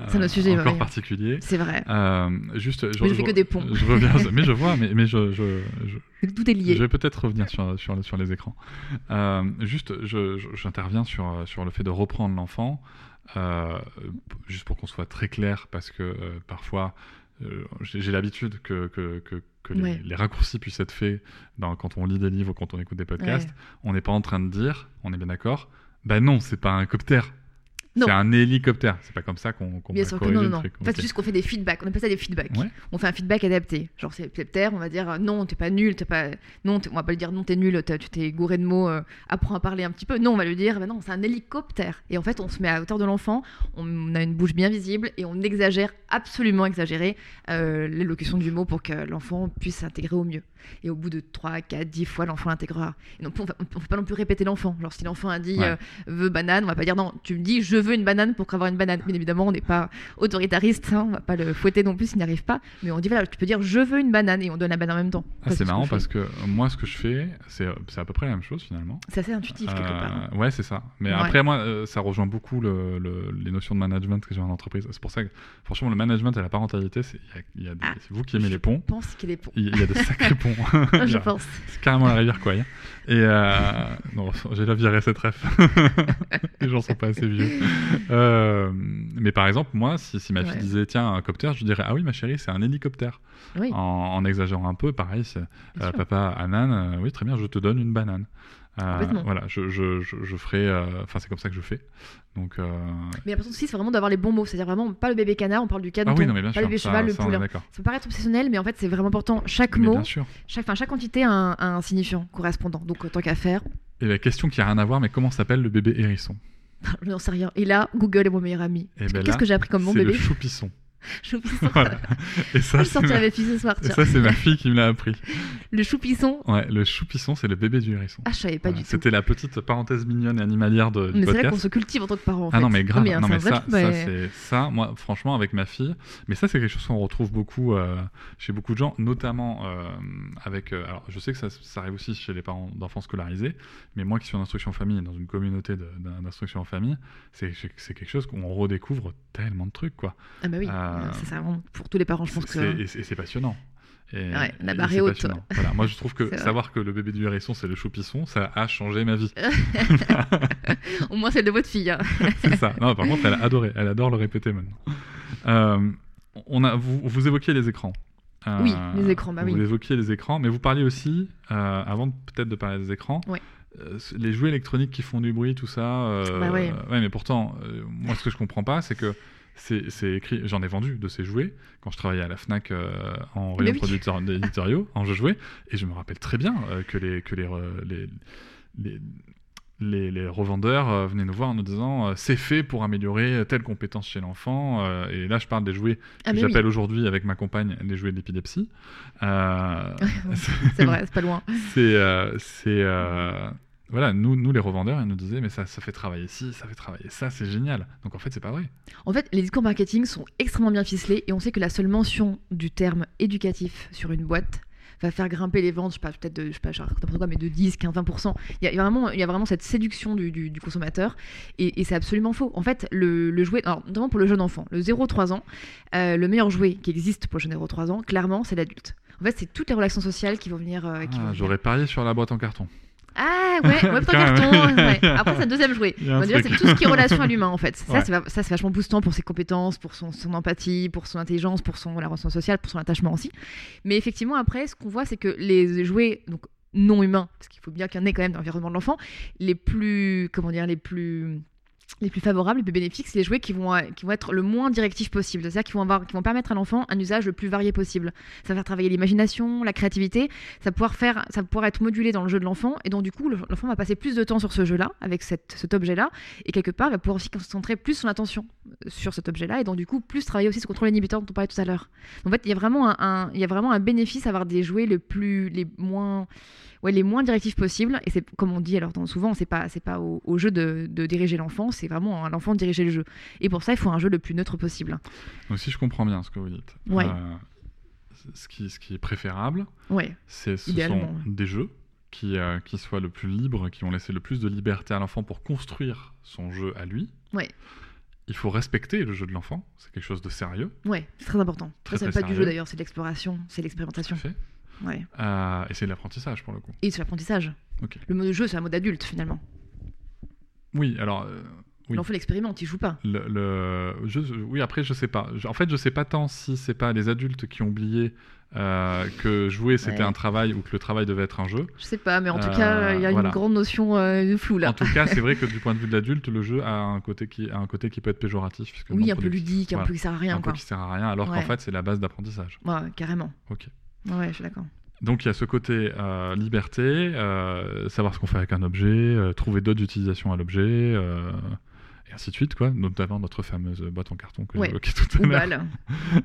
euh, sujet, encore ouais. particulier. c'est vrai. Euh, juste, je, Mais je fais que des ponts. Je reviens, (laughs) mais je vois, mais, mais je, je, je, Tout est lié. Je vais peut-être revenir sur, sur, sur les écrans. Juste, je- j'interviens sur, sur le fait de reprendre l'enfant, euh, juste pour qu'on soit très clair, parce que euh, parfois, euh, j'ai l'habitude que, que, que, que les, Ouais. les raccourcis puissent être faits dans, quand on lit des livres ou quand on écoute des podcasts. Ouais. On n'est pas en train de dire, on est bien d'accord, bah non, c'est pas un coptère. C'est un hélicoptère. C'est pas comme ça qu'on qu'on Bien sûr que non, non, non. truc. En fait, Ok. c'est juste qu'on fait des feedbacks. On appelle ça des feedbacks. Ouais. On fait un feedback adapté. Genre, c'est pleptère, on va dire non, t'es pas nul, t'es pas. Non, on va pas lui dire non, t'es nul, tu t'es gouré de mots, euh, apprends à parler un petit peu. Non, on va lui dire, bah non, c'est un hélicoptère. Et en fait, on se met à hauteur de l'enfant, on a une bouche bien visible et on exagère, absolument exagérer, euh, l'élocution du mot pour que l'enfant puisse s'intégrer au mieux. Et au bout de 3, 4, 10 fois, l'enfant l'intégrera. Et donc, on on va pas non plus répéter l'enfant. Genre, si l'enfant a dit Ouais. euh, veut banane, on va pas dire non, tu me dis je veux une banane pour avoir une banane. Bien évidemment, on n'est pas autoritariste, hein, on va pas le fouetter non plus s'il n'y arrive pas. Mais on dit voilà, tu peux dire je veux une banane et on donne la banane en même temps. Ah, c'est ce marrant parce que euh, moi, ce que je fais, c'est à peu près la même chose finalement. C'est assez intuitif quelque Euh, part. hein. ouais, c'est ça. Mais Ouais. après, moi, euh, ça rejoint beaucoup le- le- les notions de management que j'ai en entreprise. C'est pour ça que, franchement, le management et la parentalité, c'est il y a- il y a des- Ah, vous qui aimez les ponts. Je pense qu'il est pour. Il il y a des sacrés (laughs) ponts. Il y je a- pense. C'est carrément la rivière Kwai. Et euh, non, j'ai la viré cette ref. Les gens sont pas assez vieux. Euh, mais par exemple, moi, si, si ma fille Ouais. disait tiens un coptère, je dirais ah oui ma chérie c'est un hélicoptère. Oui, En, en exagérant un peu, pareil, c'est euh, papa Anan, oui très bien, je te donne une banane. Euh, voilà, je, je, je, je ferai, euh, enfin c'est comme ça que je fais. Donc euh, Mais l'important aussi, c'est vraiment d'avoir les bons mots. C'est-à-dire vraiment pas le bébé canard, on parle du cadeau, ah oui non mais bien pas sûr, le bébé ça, cheval, le ça, poulain. Ça peut paraître obsessionnel, mais en fait, c'est vraiment important. Chaque Mais mot, chaque, enfin, chaque entité a un, a un signifiant correspondant. Donc, tant qu'à faire, Et la question qui a rien à voir, mais comment s'appelle le bébé hérisson? (laughs) Je n'en sais rien. Et là, Google est mon meilleur ami. Eh ben Qu'est-ce que j'ai appris comme mon C'est le bébé? choupisson. (laughs) Choupisson. voilà. Et ça, Je c'est ma... filles ce soir, et ça, c'est ma (laughs) fille qui me l'a appris. Le choupisson. Ouais, le choupisson, c'est le bébé du hérisson. Ah, je savais pas Voilà, du tout. C'était la petite parenthèse mignonne et animalière de, Mais c'est là qu'on se cultive en tant que parent. En Ah non mais grave, mais non mais ça, c'est ça, moi franchement avec ma fille, mais ça c'est quelque chose qu'on retrouve beaucoup euh, chez beaucoup de gens, notamment euh, avec, euh, alors je sais que ça, ça arrive aussi chez les parents d'enfants scolarisés, mais moi qui suis en instruction en famille, dans une communauté d'instruction en famille, c'est quelque chose qu'on redécouvre tellement de trucs quoi. Ah bah oui, c'est ça vraiment pour tous les parents, je pense que. Et c'est passionnant. Et, Ouais, la barre est haute. Voilà, moi je trouve que (laughs) savoir que le bébé du hérisson c'est le choupisson, ça a changé ma vie. (laughs) Au moins celle de votre fille. hein. (laughs) C'est ça. Non, par contre, elle a adoré. Elle adore le répéter maintenant. Euh, on a, vous, vous évoquiez les écrans. Euh, Oui, les écrans, bah vous oui. évoquiez les écrans, mais vous parliez aussi, euh, avant peut-être de parler des écrans, euh, les jouets électroniques qui font du bruit, tout ça. Bah ouais. mais pourtant, moi, ce que je comprends pas, c'est que c'est écrit. J'en ai vendu de ces jouets quand je travaillais à la Fnac euh, en rayon oui. produits (laughs) éditor- éditoriaux, en jeux jouets, et je me rappelle très bien euh, que les que les, re- les, les les, les revendeurs euh, venaient nous voir en nous disant euh, c'est fait pour améliorer telle compétence chez l'enfant. euh, et là, je parle des jouets Ah, que oui, j'appelle aujourd'hui avec ma compagne les jouets de l'épilepsie. Euh, (laughs) c'est vrai, c'est pas loin. (laughs) c'est euh, euh, voilà nous nous les revendeurs ils nous disaient mais ça ça fait travailler ci ça fait travailler ça c'est génial donc en fait c'est pas vrai En fait, les discours marketing sont extrêmement bien ficelés et on sait que la seule mention du terme éducatif sur une boîte va faire grimper les ventes, je sais pas, peut-être de, je sais pas, n'importe quoi, mais de 10, 15, 20%. Il y a, vraiment, il y a vraiment cette séduction du, du- du consommateur et, et c'est absolument faux. En fait, le, le jouet, alors, notamment pour le jeune enfant, le 0-3 ans, euh, le meilleur jouet qui existe pour le jeune 0-3 ans, clairement, c'est l'adulte. En fait, c'est toutes les relations sociales qui vont venir. euh, Ah, venir. j'aurais parié sur la boîte en carton Ah ouais, ouais (laughs) carton. ouais. (laughs) Après, c'est un deuxième jouet. C'est tout ce qui est relation à l'humain en fait. Ça, Ouais. c'est va- ça, c'est vachement boostant pour ses compétences, pour son, son empathie, pour son intelligence, pour son la relation sociale, pour son attachement aussi. Mais effectivement, après, ce qu'on voit, c'est que les jouets donc non humains, parce qu'il faut bien qu'il y en ait quand même dans l'environnement de l'enfant, les plus comment dire, les plus les plus favorables, les plus bénéfiques, c'est les jouets qui vont, euh, qui vont être le moins directifs possible. C'est-à-dire qui vont, avoir, vont permettre à l'enfant un usage le plus varié possible. Ça va faire travailler l'imagination, la créativité, ça va, pouvoir faire, ça va pouvoir être modulé dans le jeu de l'enfant, et donc du coup, le- l'enfant va passer plus de temps sur ce jeu-là, avec cet objet-là, et quelque part, il va pouvoir aussi concentrer plus son attention euh, sur cet objet-là, et donc du coup, plus travailler aussi ce contrôle inhibiteur dont on parlait tout à l'heure. En fait, il y a vraiment un, il y a vraiment un bénéfice à avoir des jouets plus, les moins, ouais, les moins directifs possibles. Et c'est comme on dit alors souvent, c'est pas, c'est pas au, au jeu de, de diriger l'enfant, c'est vraiment à l'enfant de diriger le jeu. Et pour ça, il faut un jeu le plus neutre possible. Donc si je comprends bien ce que vous dites, Ouais. euh, ce, qui, ce qui est préférable, Ouais, c'est ce Idéalement, sont des jeux qui, euh, qui soient le plus libres, qui vont laisser le plus de liberté à l'enfant pour construire son jeu à lui. Ouais. Il faut respecter le jeu de l'enfant, c'est quelque chose de sérieux. ouais, c'est très important. Très, Ça, c'est pas du jeu d'ailleurs, c'est de l'exploration, c'est de Tout à l'expérimentation. fait. Ouais. Euh, et c'est de l'apprentissage pour le coup. Et c'est l'apprentissage. Le mode jeu, c'est un mode adulte finalement. Oui, alors euh, Oui. L'enfant l'expérimente, il joue pas. le, le- je- oui, après je sais pas. Je- en fait, je sais pas tant si c'est pas les adultes qui ont oublié euh, que jouer c'était Ouais. un travail ou que le travail devait être un jeu. Je sais pas, mais en tout Euh, cas, il y a voilà. une grande notion euh, de flou là. En tout cas, c'est vrai que du point de vue de l'adulte, le jeu a un côté qui a un côté qui peut être péjoratif. puisque oui, un peu ludique, un peu qui sert à rien un quoi. peu qui sert à rien, alors qu'en fait c'est la base d'apprentissage. Ouais, carrément. Ok. Ouais, je suis d'accord. Donc il y a ce côté euh, liberté, euh, savoir ce qu'on fait avec un objet, euh, trouver d'autres utilisations à l'objet, et ainsi de suite, quoi. Notamment notre fameuse boîte en carton que Ouais. j'évoquais tout à l'heure.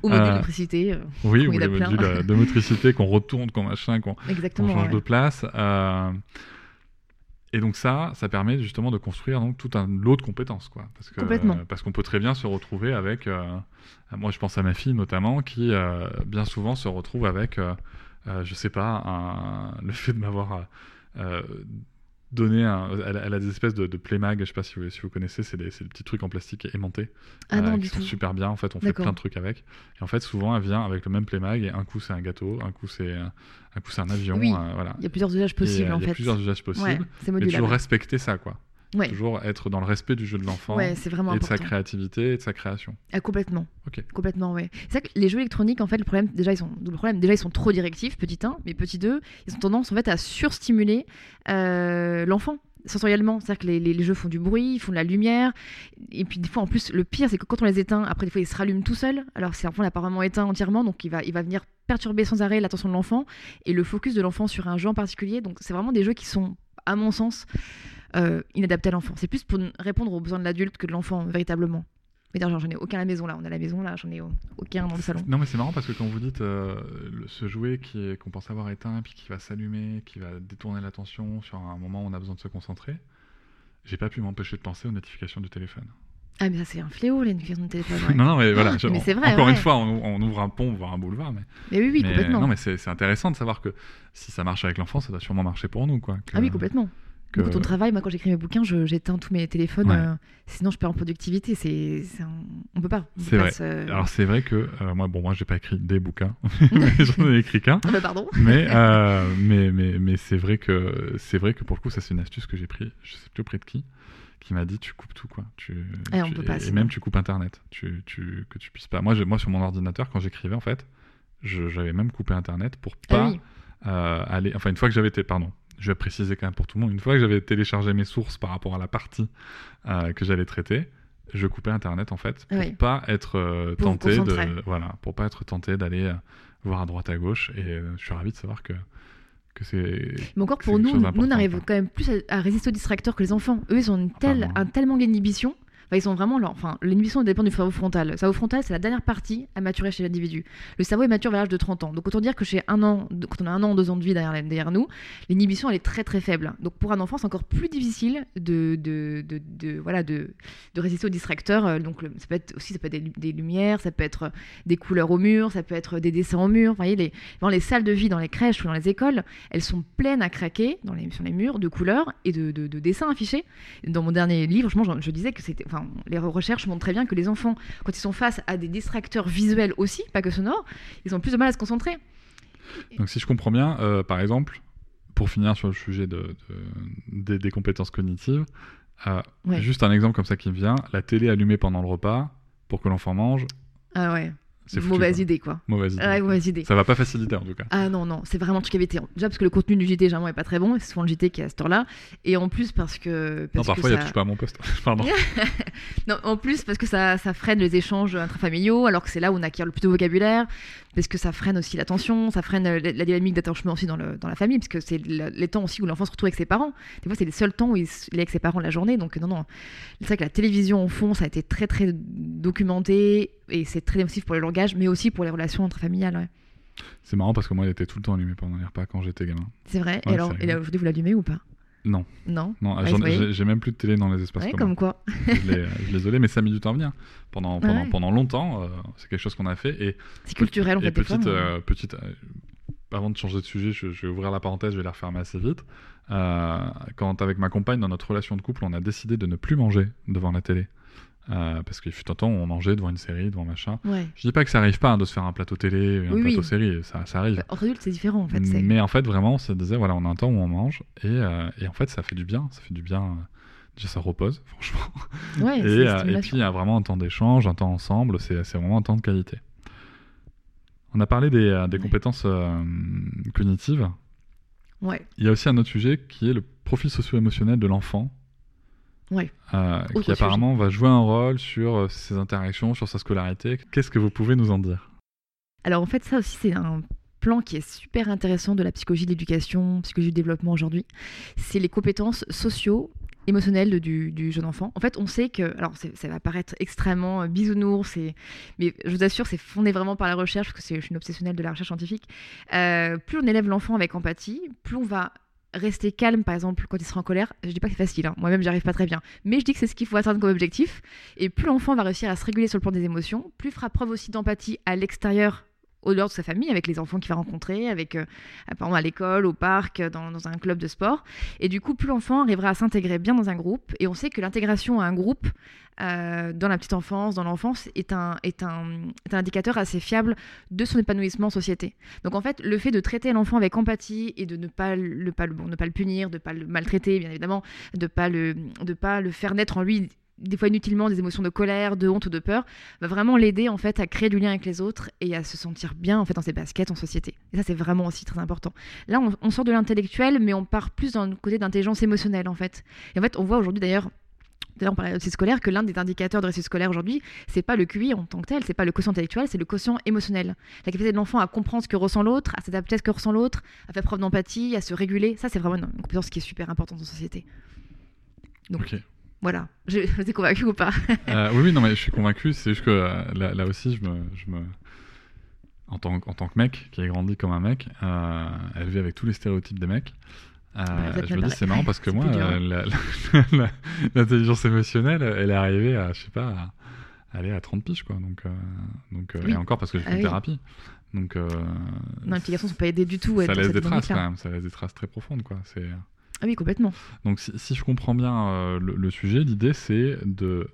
ou module Euh, d'électricité. Oui, ou les modules de motricité qu'on retourne, qu'on machin, qu'on (laughs) change de place. Et donc ça, ça permet justement de construire donc tout un lot de compétences, quoi. Parce que Complètement. euh, parce qu'on peut très bien se retrouver avec. euh, moi, je pense à ma fille notamment, qui euh, bien souvent se retrouve avec, je sais pas, un- le fait de m'avoir donné un. Elle, a- elle a des espèces de, de playmag, je sais pas si vous, si vous connaissez, c'est des, petits trucs en plastique aimantés Ah non, euh, du qui sont tout. super bien. En fait, on fait plein de trucs avec. Et en fait, souvent, elle vient avec le même playmag et un coup c'est un gâteau, un coup c'est un coup c'est un avion, Oui, euh, voilà. Il y a plusieurs usages possibles euh, en il y a fait. plusieurs usages possibles. Ouais, c'est mais modulable. toujours respecter ça, quoi. Ouais. Toujours être dans le respect du jeu de l'enfant Ouais, et de sa créativité et de sa création. Ah, complètement. Ok. Complètement, ouais. C'est ça que les jeux électroniques, en fait, le problème, déjà, ils sont, double problème, déjà, ils sont trop directifs, petit 1, mais petit 2, ils ont tendance, en fait, à surstimuler euh, l'enfant sensoriellement. C'est-à-dire que les, les- les jeux font du bruit, ils font de la lumière, et puis des fois, en plus, le pire, c'est que quand on les éteint, après, des fois, ils se rallument tout seuls. Alors, c'est l'enfant l'a pas vraiment éteint entièrement, donc il va, il va venir perturber sans arrêt l'attention de l'enfant et le focus de l'enfant sur un jeu en particulier. Donc, c'est vraiment des jeux qui sont, à mon sens, euh, inadaptés à l'enfant. C'est plus pour répondre aux besoins de l'adulte que de l'enfant, véritablement. Mais d'ailleurs, j'en ai aucun à la maison là. On à la maison là, j'en ai au- aucun dans le salon. Non, mais c'est marrant parce que quand vous dites euh, le- ce jouet qui est- qu'on pense avoir éteint, puis qui va s'allumer, qui va détourner l'attention sur un moment où on a besoin de se concentrer, j'ai pas pu m'empêcher de penser aux notifications du téléphone. Ah, mais ça, c'est un fléau, les notifications de téléphone. ouais. (laughs) non, non, mais voilà. (laughs) Je- mais c'est vrai, Encore ouais. une fois, on, on ouvre un pont, voire un boulevard, mais, Mais oui, oui, mais- complètement. non, mais c'est c'est intéressant de savoir que si ça marche avec l'enfant, ça doit sûrement marcher pour nous, quoi. Que- Ah oui, complètement. Que- Quand on travaille, moi, quand j'écris mes bouquins, j'éteins tous mes téléphones. Ouais. euh, sinon, je perds en productivité. C'est, un- On peut pas. C'est pas vrai. se- Alors c'est vrai que euh, moi, bon, moi, j'ai pas écrit des bouquins, (laughs) (laughs) j'en ai écrit qu'un. Ah bah, pardon. mais euh, (laughs) mais mais mais c'est vrai que c'est vrai que pour le coup ça c'est une astuce que j'ai pris je sais plus auprès de qui qui m'a dit tu coupes tout quoi tu, Eh, on tu- peut pas, et sinon. même tu coupes internet tu, tu que tu puisses pas moi moi sur mon ordinateur quand j'écrivais en fait j'avais même coupé internet pour Ah pas oui. euh, aller enfin une fois que j'avais été pardon je vais préciser quand même pour tout le monde une fois que j'avais téléchargé mes sources par rapport à la partie euh, que j'allais traiter je coupais internet en fait pour Ah oui. pas être euh, Pour tenté de voilà pour pas être tenté d'aller euh, voir à droite à gauche et je suis ravi de savoir que que c'est Mais encore pour nous, nous, on arrive quoi. quand même plus à, à résister aux distracteurs que les enfants. Eux, ils ont une telle, Apparemment. un tel manque d'inhibition. Ils sont vraiment. Enfin, l'inhibition dépend du cerveau frontal. Le cerveau frontal, c'est la dernière partie à maturer chez l'individu. Le cerveau est mature vers l'âge de 30 ans. Donc, autant dire que chez un an, quand on a un an, deux ans de vie derrière, derrière nous, l'inhibition, elle est très très faible. Donc, pour un enfant, c'est encore plus difficile de, voilà, de, résister aux distracteurs. Euh, Donc, ça peut être aussi ça peut être des, lu- des lumières, ça peut être des couleurs au mur, ça peut être des dessins au mur. Voyez, les, dans les salles de vie, dans les crèches ou dans les écoles, elles sont pleines à craquer sur les murs de couleurs et de, de- de dessins affichés. Dans mon dernier livre, je, je disais que c'était. Les recherches montrent très bien que les enfants, quand ils sont face à des distracteurs visuels aussi, pas que sonores, ils ont plus de mal à se concentrer. donc si je comprends bien euh, par exemple pour finir sur le sujet de, de- des, des compétences cognitives, euh, Ouais. juste un exemple comme ça qui me vient, la télé allumée pendant le repas pour que l'enfant mange, Ah ouais. C'est foutu, Mauvaise quoi. idée, quoi. Mauvaise idée. Ouais, mauvaise idée. Ça va pas faciliter en tout cas. Ah non, non, c'est vraiment un truc éviter. Déjà parce que le contenu du JT, généralement, est pas très bon. C'est souvent le JT qui est à cette heure-là. Et en plus parce que. Non, parfois il ça... touche pas à mon poste. (laughs) Pardon. (laughs) Non, en plus parce que ça, ça freine les échanges intrafamiliaux, alors que c'est là où on acquiert le plus de vocabulaire, parce que ça freine aussi l'attention, ça freine euh, la, la dynamique d'attachement aussi dans, le, dans la famille, parce que c'est le- les temps aussi où l'enfant se retrouve avec ses parents. Des fois, c'est les seuls temps où il, est avec ses parents la journée. Donc, non, non. C'est vrai que la télévision, au fond, ça a été très, très documenté, et c'est très nocif pour le langage, mais aussi pour les relations intrafamiliales. ouais. C'est marrant parce que moi il était tout le temps allumé pendant les repas quand j'étais gamin. C'est vrai. Ouais, et alors, aujourd'hui, vous l'allumez ou pas? Non. Non? Non, voyez? j'ai même plus de télé dans les espaces Ouais, communs. comme quoi. je isolé, mais ça a mis du temps à venir. Pendant, pendant, Ouais. pendant longtemps, euh, c'est quelque chose qu'on a fait. Et, C'est culturel, en fait, petite, mais- euh, petite, euh, avant de changer de sujet, je, je vais ouvrir la parenthèse, je vais la refermer assez vite. Euh, quand avec ma compagne, dans notre relation de couple, on a décidé de ne plus manger devant la télé. Euh, parce qu'il fut un temps où on mangeait devant une série, devant machin. Ouais. Je dis pas que ça arrive pas hein, de se faire un plateau télé, un Oui, plateau oui. série, ça, ça arrive. Bah, Entre adultes, c'est différent, en fait. Mais en fait, vraiment, on se disait, voilà, on a un temps où on mange, et, euh, et en fait, ça fait du bien, ça fait du bien. euh, Déjà, ça repose, (laughs) franchement. Ouais, et, euh, puis, il y a vraiment un temps d'échange, un temps ensemble, c'est vraiment un temps de qualité. On a parlé des, des Ouais. compétences cognitives. Ouais. Il y a aussi un autre sujet qui est le profil socio-émotionnel de l'enfant, Ouais. euh, qui apparemment va jouer un rôle sur euh, ses interactions, sur sa scolarité. Qu'est-ce que vous pouvez nous en dire? Alors en fait, ça aussi, c'est un plan qui est super intéressant de la psychologie de l'éducation, psychologie du développement aujourd'hui. C'est les compétences socio émotionnelles du, du jeune enfant. En fait, on sait que, alors ça va paraître extrêmement euh, bisounours, et- mais je vous assure, c'est fondé vraiment par la recherche, parce que je suis une obsessionnelle de la recherche scientifique. Euh, plus on élève l'enfant avec empathie, plus on va rester calme, par exemple, quand il sera en colère. Je dis pas que c'est facile, hein. moi-même, j'y arrive pas très bien. Mais je dis que c'est ce qu'il faut atteindre comme objectif. Et plus l'enfant va réussir à se réguler sur le plan des émotions, plus il fera preuve aussi d'empathie à l'extérieur, au dehors de sa famille, avec les enfants qu'il va rencontrer, avec, euh, par exemple, à l'école, au parc, dans, dans un club de sport. Et du coup, plus l'enfant arrivera à s'intégrer bien dans un groupe. Et on sait que l'intégration à un groupe, euh, dans la petite enfance, dans l'enfance, est un, est, un, est un indicateur assez fiable de son épanouissement en société. Donc en fait, le fait de traiter l'enfant avec empathie et de ne pas le, pas le, bon, ne pas le punir, de ne pas le maltraiter, bien évidemment, de ne pas, de pas le faire naître en lui des fois inutilement des émotions de colère, de honte ou de peur, va vraiment l'aider en fait à créer du lien avec les autres et à se sentir bien en fait dans ses baskets en société. Et ça c'est vraiment aussi très important. Là on, sort de l'intellectuel mais on part plus dans le côté d'intelligence émotionnelle en fait. Et en fait on voit aujourd'hui d'ailleurs D'ailleurs, on parlait de réussite scolaire, que l'un des indicateurs de réussite scolaire aujourd'hui, c'est pas le QI en tant que tel, c'est pas le quotient intellectuel, c'est le quotient émotionnel. La capacité de l'enfant à comprendre ce que ressent l'autre, à s'adapter à ce que ressent l'autre, à faire preuve d'empathie, à se réguler. Ça, c'est vraiment une, compétence qui est super importante en société. Donc. Voilà. Je, je (laughs) vous ai convaincu ou pas? Euh, oui, oui, non, mais je suis convaincu. C'est juste que euh, là, là aussi, je me, je me, en tant, que- en tant que mec qui a grandi comme un mec, euh, élevé avec tous les stéréotypes des mecs, euh, êtes je me dis c'est marrant parce que (laughs) moi, euh, (laughs) l'intelligence émotionnelle, elle est arrivée à, je sais pas, à, aller à 30 piges, quoi. Donc, donc Oui. et encore parce que j'ai fait Ah une oui. thérapie. Donc, Non, les petits garçons sont pas aidés du tout. ouais, ça laisse des traces quand même. Ça laisse des traces très profondes, quoi. C'est Ah oui, complètement. donc si, si je comprends bien euh, le, le sujet, l'idée c'est de,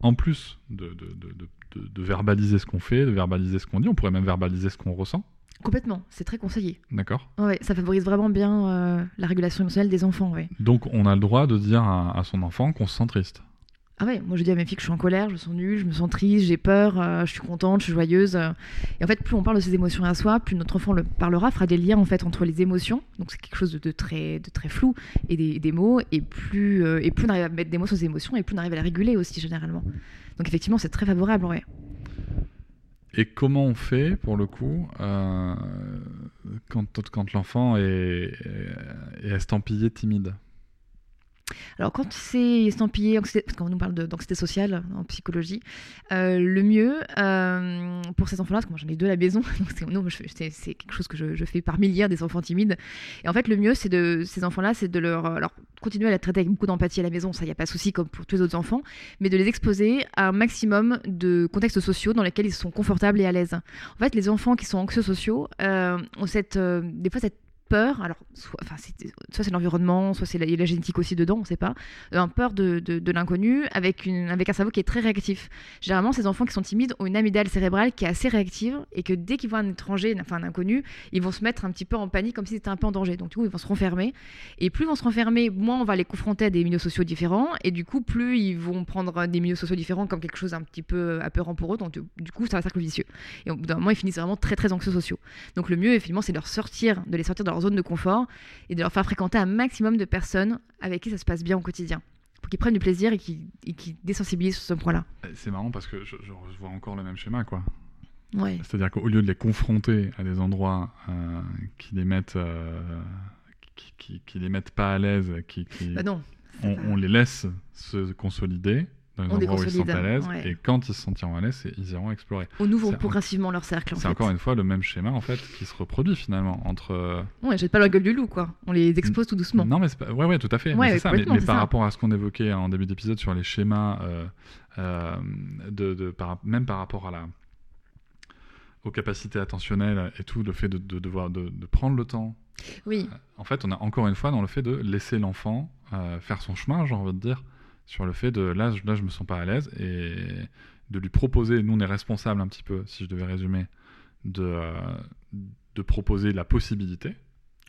en plus de, de, de, de- de- de verbaliser ce qu'on fait, de verbaliser ce qu'on dit, on pourrait même verbaliser ce qu'on ressent, Complètement. C'est très conseillé. d'accord Ouais, ça favorise vraiment bien euh, la régulation émotionnelle des enfants. Ouais. Donc on a le droit de dire à, à son enfant qu'on se sent triste. Ah ouais, moi je dis à mes filles que je suis en colère, je me sens nulle, je me sens triste, j'ai peur, euh, je suis contente, je suis joyeuse. euh. Et en fait, plus on parle de ses émotions à soi, plus notre enfant le parlera, fera des liens en fait entre les émotions. Donc c'est quelque chose de, très, flou et des, mots. Et plus, euh, et plus on arrive à mettre des mots sur ses émotions, et plus on arrive à les réguler aussi généralement. Donc effectivement, c'est très favorable, ouais. Et comment on fait pour le coup quand, quand l'enfant est, est estampillé timide? Alors, quand c'est estampillé, parce qu'on nous parle d'anxiété sociale en psychologie, euh, le mieux euh, pour ces enfants-là, parce que moi j'en ai deux à la maison, (laughs) c'est quelque chose que je, fais par milliers des enfants timides. Et en fait, le mieux, c'est de ces enfants-là, c'est de leur alors continuer à les traiter avec beaucoup d'empathie à la maison, ça y a pas de souci comme pour tous les autres enfants, mais de les exposer à un maximum de contextes sociaux dans lesquels ils sont confortables et à l'aise. En fait, les enfants qui sont anxieux sociaux euh, ont cette, euh, des fois cette Alors, soit, c'est- l'environnement, soit c'est la, génétique aussi dedans, on ne sait pas. Euh, Un peur de, l'inconnu avec, un cerveau qui est très réactif. Généralement, ces enfants qui sont timides ont une amygdale cérébrale qui est assez réactive et que dès qu'ils voient un étranger, enfin un inconnu, ils vont se mettre un petit peu en panique comme s'ils étaient un peu en danger. Donc, du coup, ils vont se renfermer. Et plus ils vont se renfermer, moins on va les confronter à des milieux sociaux différents. Et du coup, plus ils vont prendre des milieux sociaux différents comme quelque chose un petit peu apeurant pour eux. Donc, du, coup, c'est un cercle vicieux. Et au bout d'un moment, ils finissent vraiment très, très anxieux sociaux. Donc, le mieux, effectivement, c'est de leur sortir, de les sortir de leur zone de confort et de leur faire fréquenter un maximum de personnes avec qui ça se passe bien au quotidien. Pour qu'ils prennent du plaisir et qu'ils désensibilisent sur ce point-là. C'est marrant parce que je, je vois encore le même schéma, quoi. Ouais. C'est-à-dire qu'au lieu de les confronter à des endroits euh, qui les mettent, euh, qui, qui- qui les mettent pas à l'aise, qui, qui- Bah non. on, on les laisse se consolider dans les On endroits où ils se sentent à l'aise, ouais. et quand ils se sentiront à l'aise, ils iront explorer. On ouvre progressivement leur cercle. en C'est encore une fois le même schéma en fait qui se reproduit finalement entre. euh, Ouais, jette pas la gueule du loup, quoi. On les expose tout doucement. Non mais c'est pas... ouais ouais tout à fait. mais Ouais, c'est ouais, ça. Mais, complètement, mais c'est par ça. rapport à ce qu'on évoquait en début d'épisode sur les schémas, euh, euh, de, de- par- même par rapport à la aux capacités attentionnelles et tout, le fait de, de devoir de, de prendre le temps. Oui. En fait, on a encore une fois dans le fait de laisser l'enfant euh, faire son chemin, j'ai envie de dire, sur le fait de là, je- là je me sens pas à l'aise et de lui proposer, nous on est responsable un petit peu, si je devais résumer, de, euh, de proposer la possibilité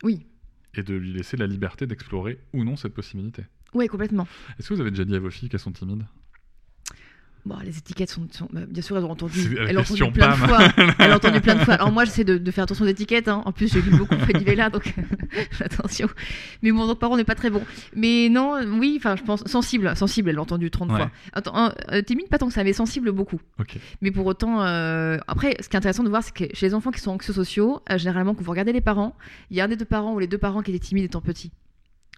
Oui. et de lui laisser la liberté d'explorer ou non cette possibilité. Ouais, complètement. Est-ce que vous avez déjà dit à vos filles qu'elles sont timides? Bon, les étiquettes sont, sont- bah, bien sûr, elles ont entendu. Elles l'ont entendu plein de fois. (laughs) Elles l'ont entendu plein de fois. Alors moi, j'essaie de, de faire attention aux étiquettes. hein. En plus, j'ai lu beaucoup Freddy Vella, donc (laughs) attention. Mais bon, donc parents, on n'est pas très bon. Mais non, oui, enfin, je pense sensible, sensible. Elle l'a entendu 30 Ouais. fois. Attends, hein, euh, timide, pas tant que ça, mais sensible beaucoup. Mais pour autant, euh, après, ce qui est intéressant de voir, c'est que chez les enfants qui sont anxieux sociaux, euh, généralement, quand vous regardez les parents, il y a un des deux parents ou les deux parents qui étaient timides étant petits.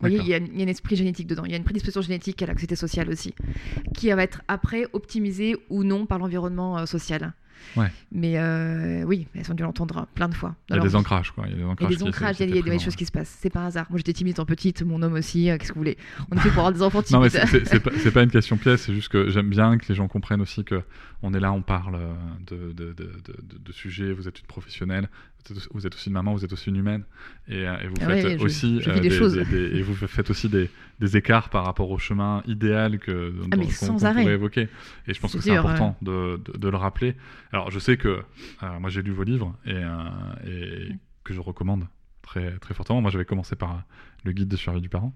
Vous voyez, il y, a, il y a un esprit génétique dedans, il y a une prédisposition génétique à l'anxiété sociale aussi, qui va être après optimisée ou non par l'environnement euh, social. Ouais. Mais euh, oui, elles ont dû l'entendre plein de fois. Il y a des ancrages quoi. Il y a des Il y a ancrages. des il y a, des choses qui se passent. C'est par hasard. Moi j'étais timide étant petite, mon homme aussi. euh, Qu'est-ce que vous voulez? On est fait pour avoir des enfants Non mais timides. c'est- pas, pas une question pièce, c'est juste que j'aime bien que les gens comprennent aussi que on est là, on parle de, de, de, de, sujets, vous êtes une professionnelle, vous êtes, aussi une maman, vous êtes aussi une humaine, et, et vous Ah faites ouais, aussi je des et vous faites aussi des, des écarts par rapport au chemin idéal que Ah, qu'on- pourrait évoquer. Et je pense que c'est important de, de, de le rappeler. Alors je sais que euh, moi j'ai lu vos livres et, euh, et que je recommande très très fortement. Moi j'avais commencé par le guide de survie du parent.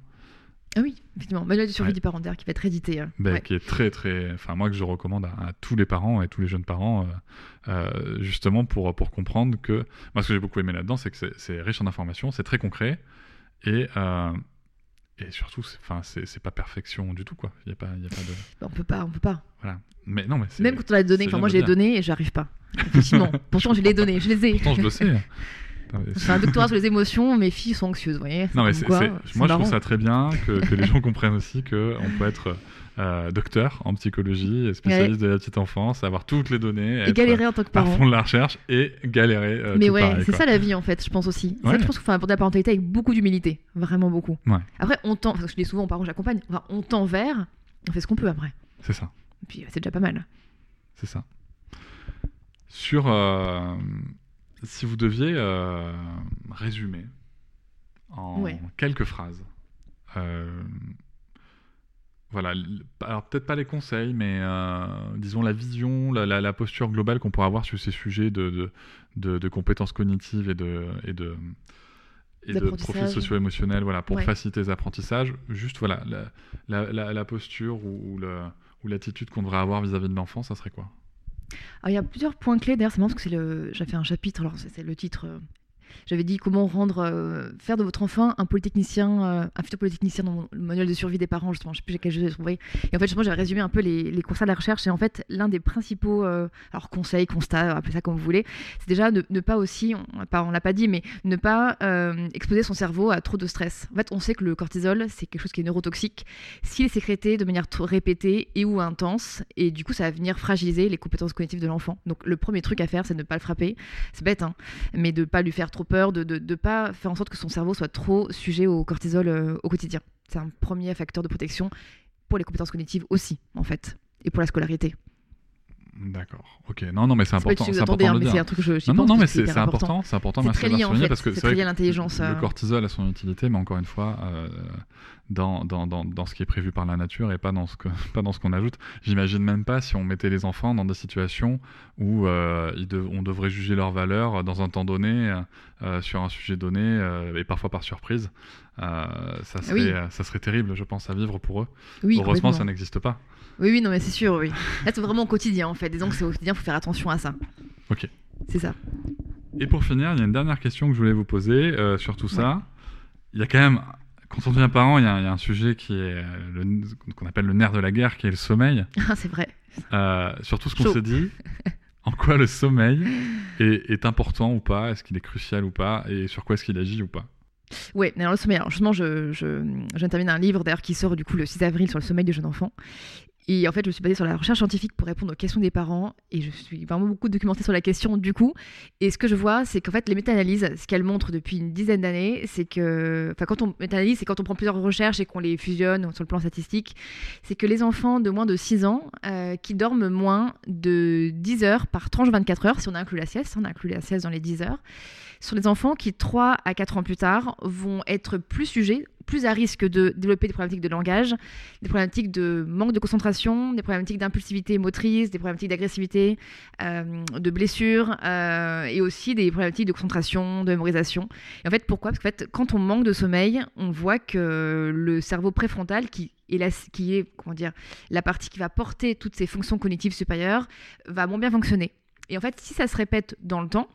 Ah oui, effectivement. Manuel de survie Ouais. du parent d'ailleurs qui va être réédité. hein. Ouais. qui est très très enfin moi que je recommande à, à tous les parents et tous les jeunes parents euh, euh, justement pour pour comprendre que moi ce que j'ai beaucoup aimé là-dedans c'est que c'est- riche en informations c'est très concret et euh, et surtout c'est c'est pas perfection du tout quoi il y a pas il y a pas de Bah, on peut pas, on peut pas. voilà mais non mais Même quand on l'a donné, enfin moi je le donné et j'arrive pas. Effectivement. (laughs) Pourtant je l'ai donné, je les ai. pourtant je le sais (laughs) C'est un doctorat sur les émotions, mes filles sont anxieuses, vous voyez. Non, mais comme c'est, quoi, c'est- c'est moi je trouve ça très bien que, que les (laughs) gens comprennent aussi qu'on peut être euh, docteur en psychologie, et spécialiste de la petite enfance, avoir toutes les données, Et être galérer en tant que à parent. fond de la recherche et galérer. euh, Mais tout ouais, pareil, c'est quoi. ça la vie en fait, je pense aussi. Ouais. ça je pense qu'il faut aborder la parentalité avec beaucoup d'humilité, vraiment beaucoup. Ouais. Après, on tend, parce que je dis souvent aux parents que j'accompagne, enfin, on tend vers, on fait ce qu'on peut après. C'est ça, Et puis c'est déjà pas mal. c'est ça. Sur. euh, si vous deviez euh, résumer en Ouais. quelques phrases. euh, voilà, alors peut-être pas les conseils, mais euh, disons la vision, la, la- la posture globale qu'on pourrait avoir sur ces sujets de, de, de- de compétences cognitives et de, et de, et de D'apprentissage. profils socio-émotionnels voilà, pour Ouais. faciliter les apprentissages. Juste voilà, la, la- posture ou, ou l'attitude qu'on devrait avoir vis-à-vis de l'enfant, ça serait quoi? Alors il y a plusieurs points clés, d'ailleurs, c'est marrant parce que c'est fait un chapitre, alors c'est c'est le titre. J'avais dit comment rendre, euh, faire de votre enfant un polytechnicien, euh, un futur polytechnicien dans le manuel de survie des parents, justement, je sais plus quel jeu j'ai trouvé. Et en fait, justement, j'avais résumé un peu les, les constats de la recherche. Et en fait, l'un des principaux, euh, alors conseils, constats, appelez ça comme vous voulez, c'est déjà de ne pas aussi, on on l'a pas dit, mais ne pas exposer son cerveau à trop de stress. En fait, on sait que le cortisol, c'est quelque chose qui est neurotoxique. S'il est sécrété de manière trop répétée et ou intense, et du coup, ça va venir fragiliser les compétences cognitives de l'enfant. Donc, le premier truc à faire, c'est de ne pas le frapper. C'est bête, hein, mais de pas lui faire trop peur, de ne pas faire en sorte que son cerveau soit trop sujet au cortisol euh, au quotidien. C'est un premier facteur de protection pour les compétences cognitives aussi, en fait, et pour la scolarité. D'accord. Ok. Non, non, mais c'est important. C'est important hein, de le dire. un truc que je Non, non, mais c'est important. C'est important. C'est merci très de en fait. parce que C'est très lié l'intelligence. Le euh. cortisol a son utilité, mais encore une fois, euh, dans, dans, dans, dans ce qui est prévu par la nature et pas dans ce que- (laughs) pas dans ce qu'on ajoute. J'imagine même pas si on mettait les enfants dans des situations où euh, ils dev- on devrait juger leur valeur dans un temps donné, euh, sur un sujet donné, et parfois par surprise. Ça, serait, Oui. ça serait terrible, je pense, à vivre pour eux. Oui, Heureusement, ça n'existe pas. Oui, oui, non, mais c'est sûr, oui. Là, c'est vraiment au quotidien, en fait. Disons que c'est au quotidien, il faut faire attention à ça. Ok. C'est ça. Et pour finir, il y a une dernière question que je voulais vous poser euh, sur tout ça. Il y a quand même, quand on devient parent, il y a, il y a un sujet qui est qu'on appelle le nerf de la guerre, qui est le sommeil. (laughs) Ah, c'est vrai. Euh, sur tout ce qu'on s'est dit, (laughs) en quoi le sommeil est, est important ou pas, est-ce qu'il est crucial ou pas, et sur quoi est-ce qu'il agit ou pas? Oui, alors le sommeil. Alors justement, je, je, un livre d'ailleurs qui sort du coup le 6 avril sur le sommeil du jeune enfant. Et en fait, je me suis basée sur la recherche scientifique pour répondre aux questions des parents. Et je suis vraiment beaucoup documentée sur la question du coup. Et ce que je vois, c'est qu'en fait, les méta-analyses, ce qu'elles montrent depuis une dizaine d'années, c'est que. Enfin, quand on méta-analyse, c'est quand on prend plusieurs recherches et qu'on les fusionne sur le plan statistique, c'est que les enfants de moins de 6 ans euh, qui dorment moins de 10 heures par tranche 24 heures, si on inclut la sieste, on inclut la sieste dans les 10 heures, sur les enfants qui, 3 à 4 ans plus tard, vont être plus sujets, plus à risque de développer des problématiques de langage, des problématiques de manque de concentration, des problématiques d'impulsivité motrice, des problématiques d'agressivité, euh, de blessures, euh, et aussi des problématiques de concentration, de mémorisation. Et en fait, pourquoi? Parce qu'en fait, quand on manque de sommeil, on voit que le cerveau préfrontal, qui est, la, partie qui va porter toutes ces fonctions cognitives supérieures, va moins bien fonctionner. Et en fait, si ça se répète dans le temps,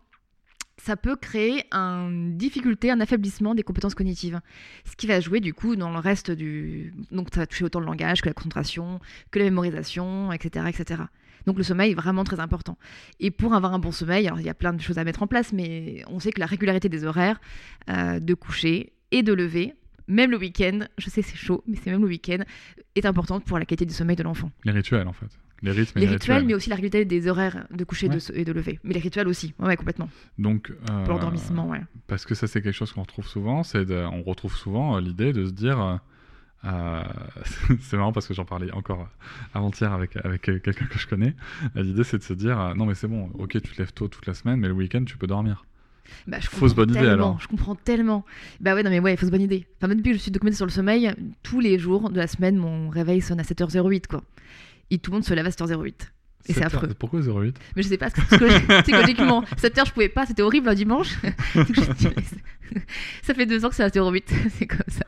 ça peut créer une difficulté, un affaiblissement des compétences cognitives. Ce qui va jouer du coup dans le reste du... Donc ça va toucher autant le langage que la concentration, que la mémorisation, etc. etc. Donc le sommeil est vraiment très important. Et pour avoir un bon sommeil, alors il y a plein de choses à mettre en place, mais on sait que la régularité des horaires euh, de coucher et de lever, même le week-end, je sais c'est chaud, mais c'est même le week-end, est importante pour la qualité du sommeil de l'enfant. Les rituels, en fait. Les rythmes Les les, rituels, mais aussi la régularité des horaires de coucher et de et lever. Mais les rituels aussi, ouais, complètement. Donc, euh, Pour l'endormissement, ouais. parce que ça, c'est quelque chose qu'on retrouve souvent. C'est on retrouve souvent euh, l'idée de se dire. euh, euh, (laughs) c'est marrant parce que j'en parlais encore euh, avant-hier avec, avec euh, quelqu'un que je connais. Euh, L'idée, c'est de se dire euh, non, mais c'est bon, ok, tu te lèves tôt toute la semaine, mais le week-end, tu peux dormir. Bah, je Fausse bonne idée, alors. Je comprends tellement. Bah ouais, non mais ouais, fausse bonne idée. Enfin, depuis que je suis documentée sur le sommeil, tous les jours de la semaine, mon réveil sonne à 7h08, quoi. Et tout le monde se lève à 7h08. Et c'est 7 heures- affreux. Pourquoi 08 Mais je sais pas, (laughs) psychologiquement, 7h je pouvais pas, c'était horrible un dimanche. (laughs) Ça fait deux ans que c'est à 7h08, (laughs) c'est comme ça.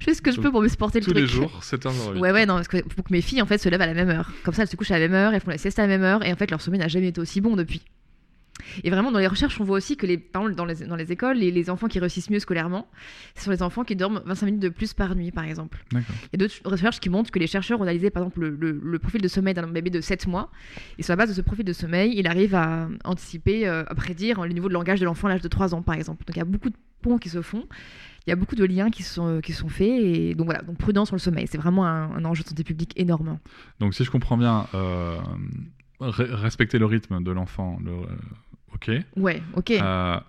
Je fais ce que je peux pour me supporter le Tous truc. les jours, 7h08. Ouais, ouais, non, parce que faut que mes filles en fait se lèvent à la même heure. Comme ça, elles se couchent à la même heure, elles font la sieste à la même heure, et en fait, leur sommeil n'a jamais été aussi bon depuis. Et vraiment, dans les recherches, on voit aussi que les, par exemple, dans, les, dans les écoles, les, les enfants qui réussissent mieux scolairement, ce sont les enfants qui dorment 25 minutes de plus par nuit, par exemple. Il y a d'autres recherches qui montrent que les chercheurs ont analysé, par exemple, le, le- le profil de sommeil d'un bébé de 7 mois. Et sur la base de ce profil de sommeil, il arrive à anticiper, euh, à prédire le niveau de langage de l'enfant à l'âge de 3 ans, par exemple. Donc il y a beaucoup de ponts qui se font. Il y a beaucoup de liens qui sont, qui sont faits. Et donc voilà, donc prudence sur le sommeil. C'est vraiment un, un enjeu de santé publique énorme. Donc, si je comprends bien, euh, re- respecter le rythme de l'enfant, le- euh, ok. Ouais, ok. Euh,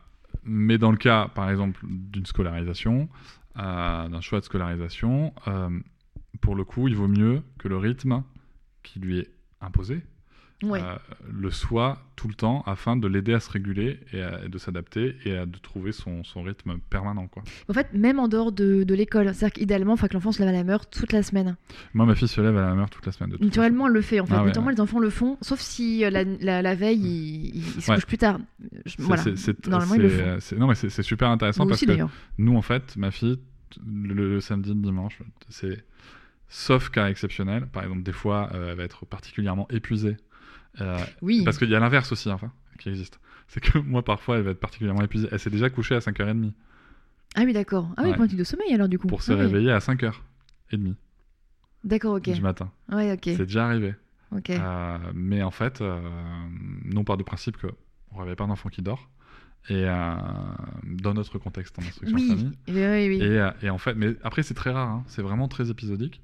mais dans le cas, par exemple, d'une scolarisation, euh, d'un choix de scolarisation, euh, pour le coup, il vaut mieux que le rythme qui lui est imposé ouais. euh, le soit tout le temps afin de l'aider à se réguler et, à- et de s'adapter et à de trouver son, son rythme permanent. Quoi. En fait, même en dehors de, de l'école, c'est-à-dire qu'idéalement, il faut que l'enfant se lève à la même heure toute la semaine. Moi, ma fille se lève à la même heure toute la semaine. De Naturellement, elle le fait en fait. Ah ouais, Naturellement, ouais. les enfants le font, sauf si euh, la, la- la veille, ils, ils- se couchent plus tard. Je- voilà. Normalement, ils le font. Non, mais c'est super intéressant Nous parce aussi que nous, en fait, ma fille, t- le, le samedi, le dimanche, c'est sauf cas exceptionnel. Par exemple, des fois, euh, elle va être particulièrement épuisée. Euh, Oui. Parce qu'il y a l'inverse aussi, enfin, qui existe. C'est que moi, parfois, elle va être particulièrement épuisée. Elle s'est déjà couchée à 5h30 Ah oui, d'accord. Ah oui, Ouais. de sommeil alors du coup. pour se Ah oui. réveiller à 5h30 D'accord, ok. du matin. Ouais, ok. C'est déjà arrivé. ok. Euh, mais en fait, euh, nous on part du principe que on réveille pas un enfant qui dort. Et euh, dans notre contexte en instruction oui. famille. Oui, oui. Et, et en fait, mais après c'est très rare, hein, c'est vraiment très épisodique.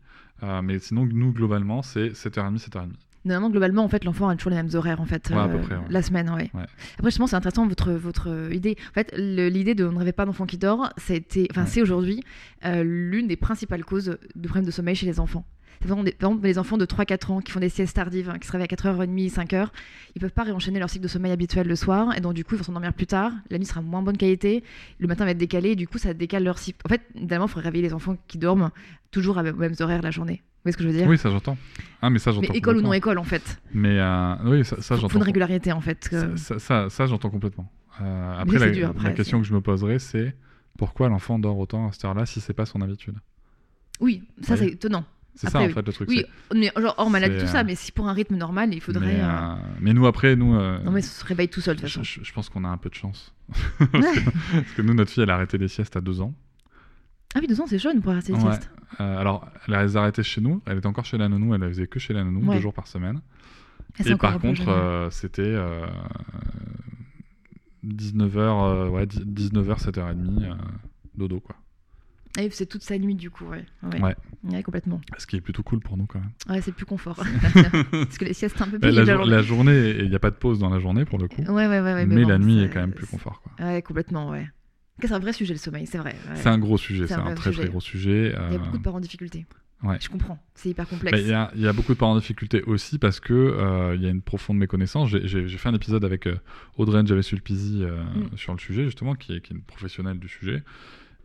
Mais sinon, nous globalement, c'est 7h30, 7h30. Normalement, globalement, en fait, l'enfant a toujours les mêmes horaires, en fait, Ouais, près, ouais. la semaine, ouais. Après, justement, c'est intéressant votre votre idée. En fait, l'idée de on ne rêvait pas d'enfant qui dort, été, enfin, c'est aujourd'hui euh, l'une des principales causes de problèmes de sommeil chez les enfants. Par exemple, les enfants de 3-4 ans qui font des siestes tardives, hein, qui se réveillent à 4h30, 5h, ils peuvent pas réenchaîner leur cycle de sommeil habituel le soir, et donc du coup, ils vont s'endormir plus tard, la nuit sera moins bonne qualité, le matin va être décalé, et du coup, ça décale leur cycle. En fait, idéalement, il faudrait réveiller les enfants qui dorment toujours aux mêmes horaires la journée. Voyez ce que je veux dire Oui, ça j'entends. Ah, mais ça Mais j'entends. école ou non école, en fait. Mais euh, oui, ça, ça Faut- faut j'entends. une régularité, en fait. que- Ça, ça, j'entends complètement. Euh, après, la, dur, la après, question que je me poserais, c'est pourquoi l'enfant dort autant à cette heure-là si c'est pas son habitude? Oui, ça, c'est étonnant. C'est ça en fait le truc. Oui, mais genre hors maladie, tout euh, ça, mais si pour un rythme normal, il faudrait. Mais, euh, euh, mais nous après, nous. euh, Non, mais ça se réveille tout seul, de toute façon. je- je pense qu'on a un peu de chance. (laughs) parce, que, parce que nous, notre fille, elle a arrêté les siestes à deux ans. Ah oui, deux ans, c'est jeune pour arrêter les Ouais. Euh, alors, elle a les chez nous. Elle était encore chez la nounou. Elle les faisait que chez la nounou, Ouais. deux jours par semaine. C'est Et par contre, euh, c'était euh, 19h, ouais, 19h, 7h30, euh, dodo, quoi. Il faisait toute sa nuit, du coup, ouais. Ouais, Ouais. Ouais, complètement. Ce qui est plutôt cool pour nous, quand même. Ouais, c'est plus confort. (laughs) (laughs) Parce que les siestes, c'est un peu plus. la, la jour- journée. la journée, il n'y a pas de pause dans la journée, pour le coup. Ouais, ouais, ouais. mais bon, la nuit c'est- est quand même plus confort, quoi. Ouais, complètement, ouais. C'est un vrai sujet, le sommeil, c'est vrai. ouais. C'est un gros sujet, C'est un très sujet. très gros sujet. Il y a euh, beaucoup de parents en difficulté. ouais. Je comprends, c'est hyper bah, complexe. Il y, a, il y a beaucoup de parents en difficulté aussi parce que euh, il y a une profonde méconnaissance. J'ai- fait un épisode avec euh, Audrey Javesulpizi euh, Mm. sur le sujet, justement, qui est, qui est une professionnelle du sujet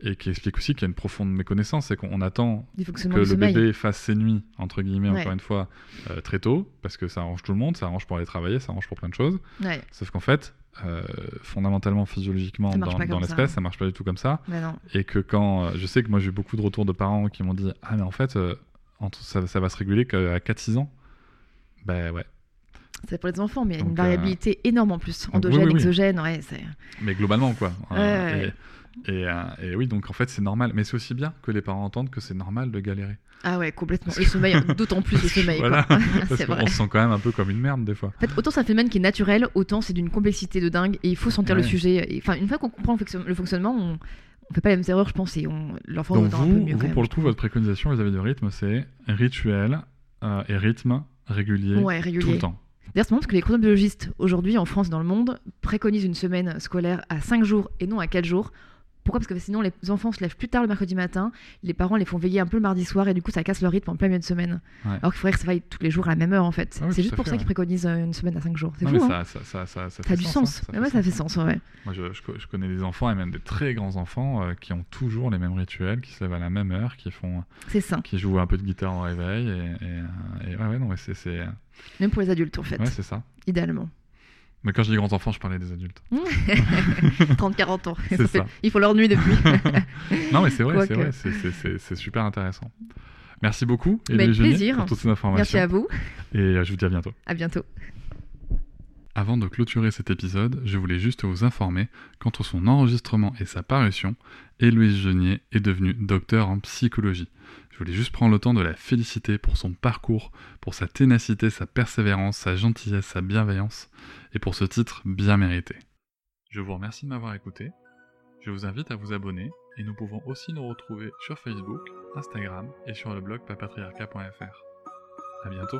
et qui explique aussi qu'il y a une profonde méconnaissance. C'est qu'on attend que le sommeil. bébé fasse ses nuits, entre guillemets, Ouais. encore une fois, euh, très tôt, parce que ça arrange tout le monde, ça arrange pour aller travailler, ça arrange pour plein de choses. Ouais, Sauf qu'en fait, euh, fondamentalement, physiologiquement, dans, l'espèce, ça marche pas du tout comme ça. non. Et que quand. euh, je sais que moi, j'ai eu beaucoup de retours de parents qui m'ont dit Ah, mais en fait, euh, entre- ça, ça va se réguler qu'à 4-6 ans. Ben ouais. C'est pour les enfants, mais il y a une euh, variabilité énorme en plus. Endogène, oui, oui. exogène, ouais. Mais globalement, quoi. Ouais, ouais. et, et, et oui, donc en fait, c'est normal. Mais c'est aussi bien que les parents entendent que c'est normal de galérer. Ah ouais, complètement. Le sommeil, d'autant plus le sommeil. Voilà. quoi. (laughs) Parce c'est vrai. qu'on se sent quand même un peu comme une merde des fois. En fait, autant c'est un phénomène qui est naturel, autant c'est d'une complexité de dingue et il faut sentir le sujet. Et, Enfin, une fois qu'on comprend le fonctionn- le fonctionnement, on, on fait pas les mêmes erreurs, je pense, et on l'enfant Donc doit un peu vous, mieux. vous quand pour même. le coup, votre préconisation vis-à-vis du rythme, c'est rituel euh, et rythme régulier Ouais, tout le temps. D'ailleurs, c'est marrant parce que les chronobiologistes aujourd'hui en France et dans le monde préconisent une semaine scolaire à 5 jours et non à 4 jours. Pourquoi? Parce que sinon les enfants se lèvent plus tard le mercredi matin, les parents les font veiller un peu le mardi soir et du coup ça casse leur rythme en plein milieu de semaine. Ouais. Alors qu'il faudrait que ça vaille tous les jours à la même heure en fait. Ah oui, c'est juste pour fait, ça qu'ils préconisent euh, une semaine à 5 jours. C'est fou, hein ça, a du sens. hein, ouais, ça fait sens, ouais. Moi, je, je co- je connais des enfants et même des très grands enfants euh, qui ont toujours les mêmes rituels, qui se lèvent à la même heure, qui font, C'est ça. qui jouent un peu de guitare au réveil. Et, et, euh, et ouais, ouais, non, mais c'est, c'est, Même pour les adultes en fait, ouais, c'est ça. idéalement. Mais quand je dis grands enfants, je parlais des adultes. (laughs) 30-40 ans. C'est Ça fait-. Ils font leur nuit depuis. (laughs) Non, mais c'est vrai, c'est vrai, c'est, super intéressant. Merci beaucoup, Avec plaisir. pour toutes ces informations. Merci à vous. Et euh, je vous dis à bientôt. À bientôt. Avant de clôturer cet épisode, je voulais juste vous informer qu'entre son enregistrement et sa parution, Héloïse Genier est devenue docteur en psychologie. Je voulais juste prendre le temps de la féliciter pour son parcours, pour sa ténacité, sa persévérance, sa gentillesse, sa bienveillance, et pour ce titre bien mérité. Je vous remercie de m'avoir écouté. Je vous invite à vous abonner, et nous pouvons aussi nous retrouver sur Facebook, Instagram et sur le blog papatriarca.fr. À bientôt.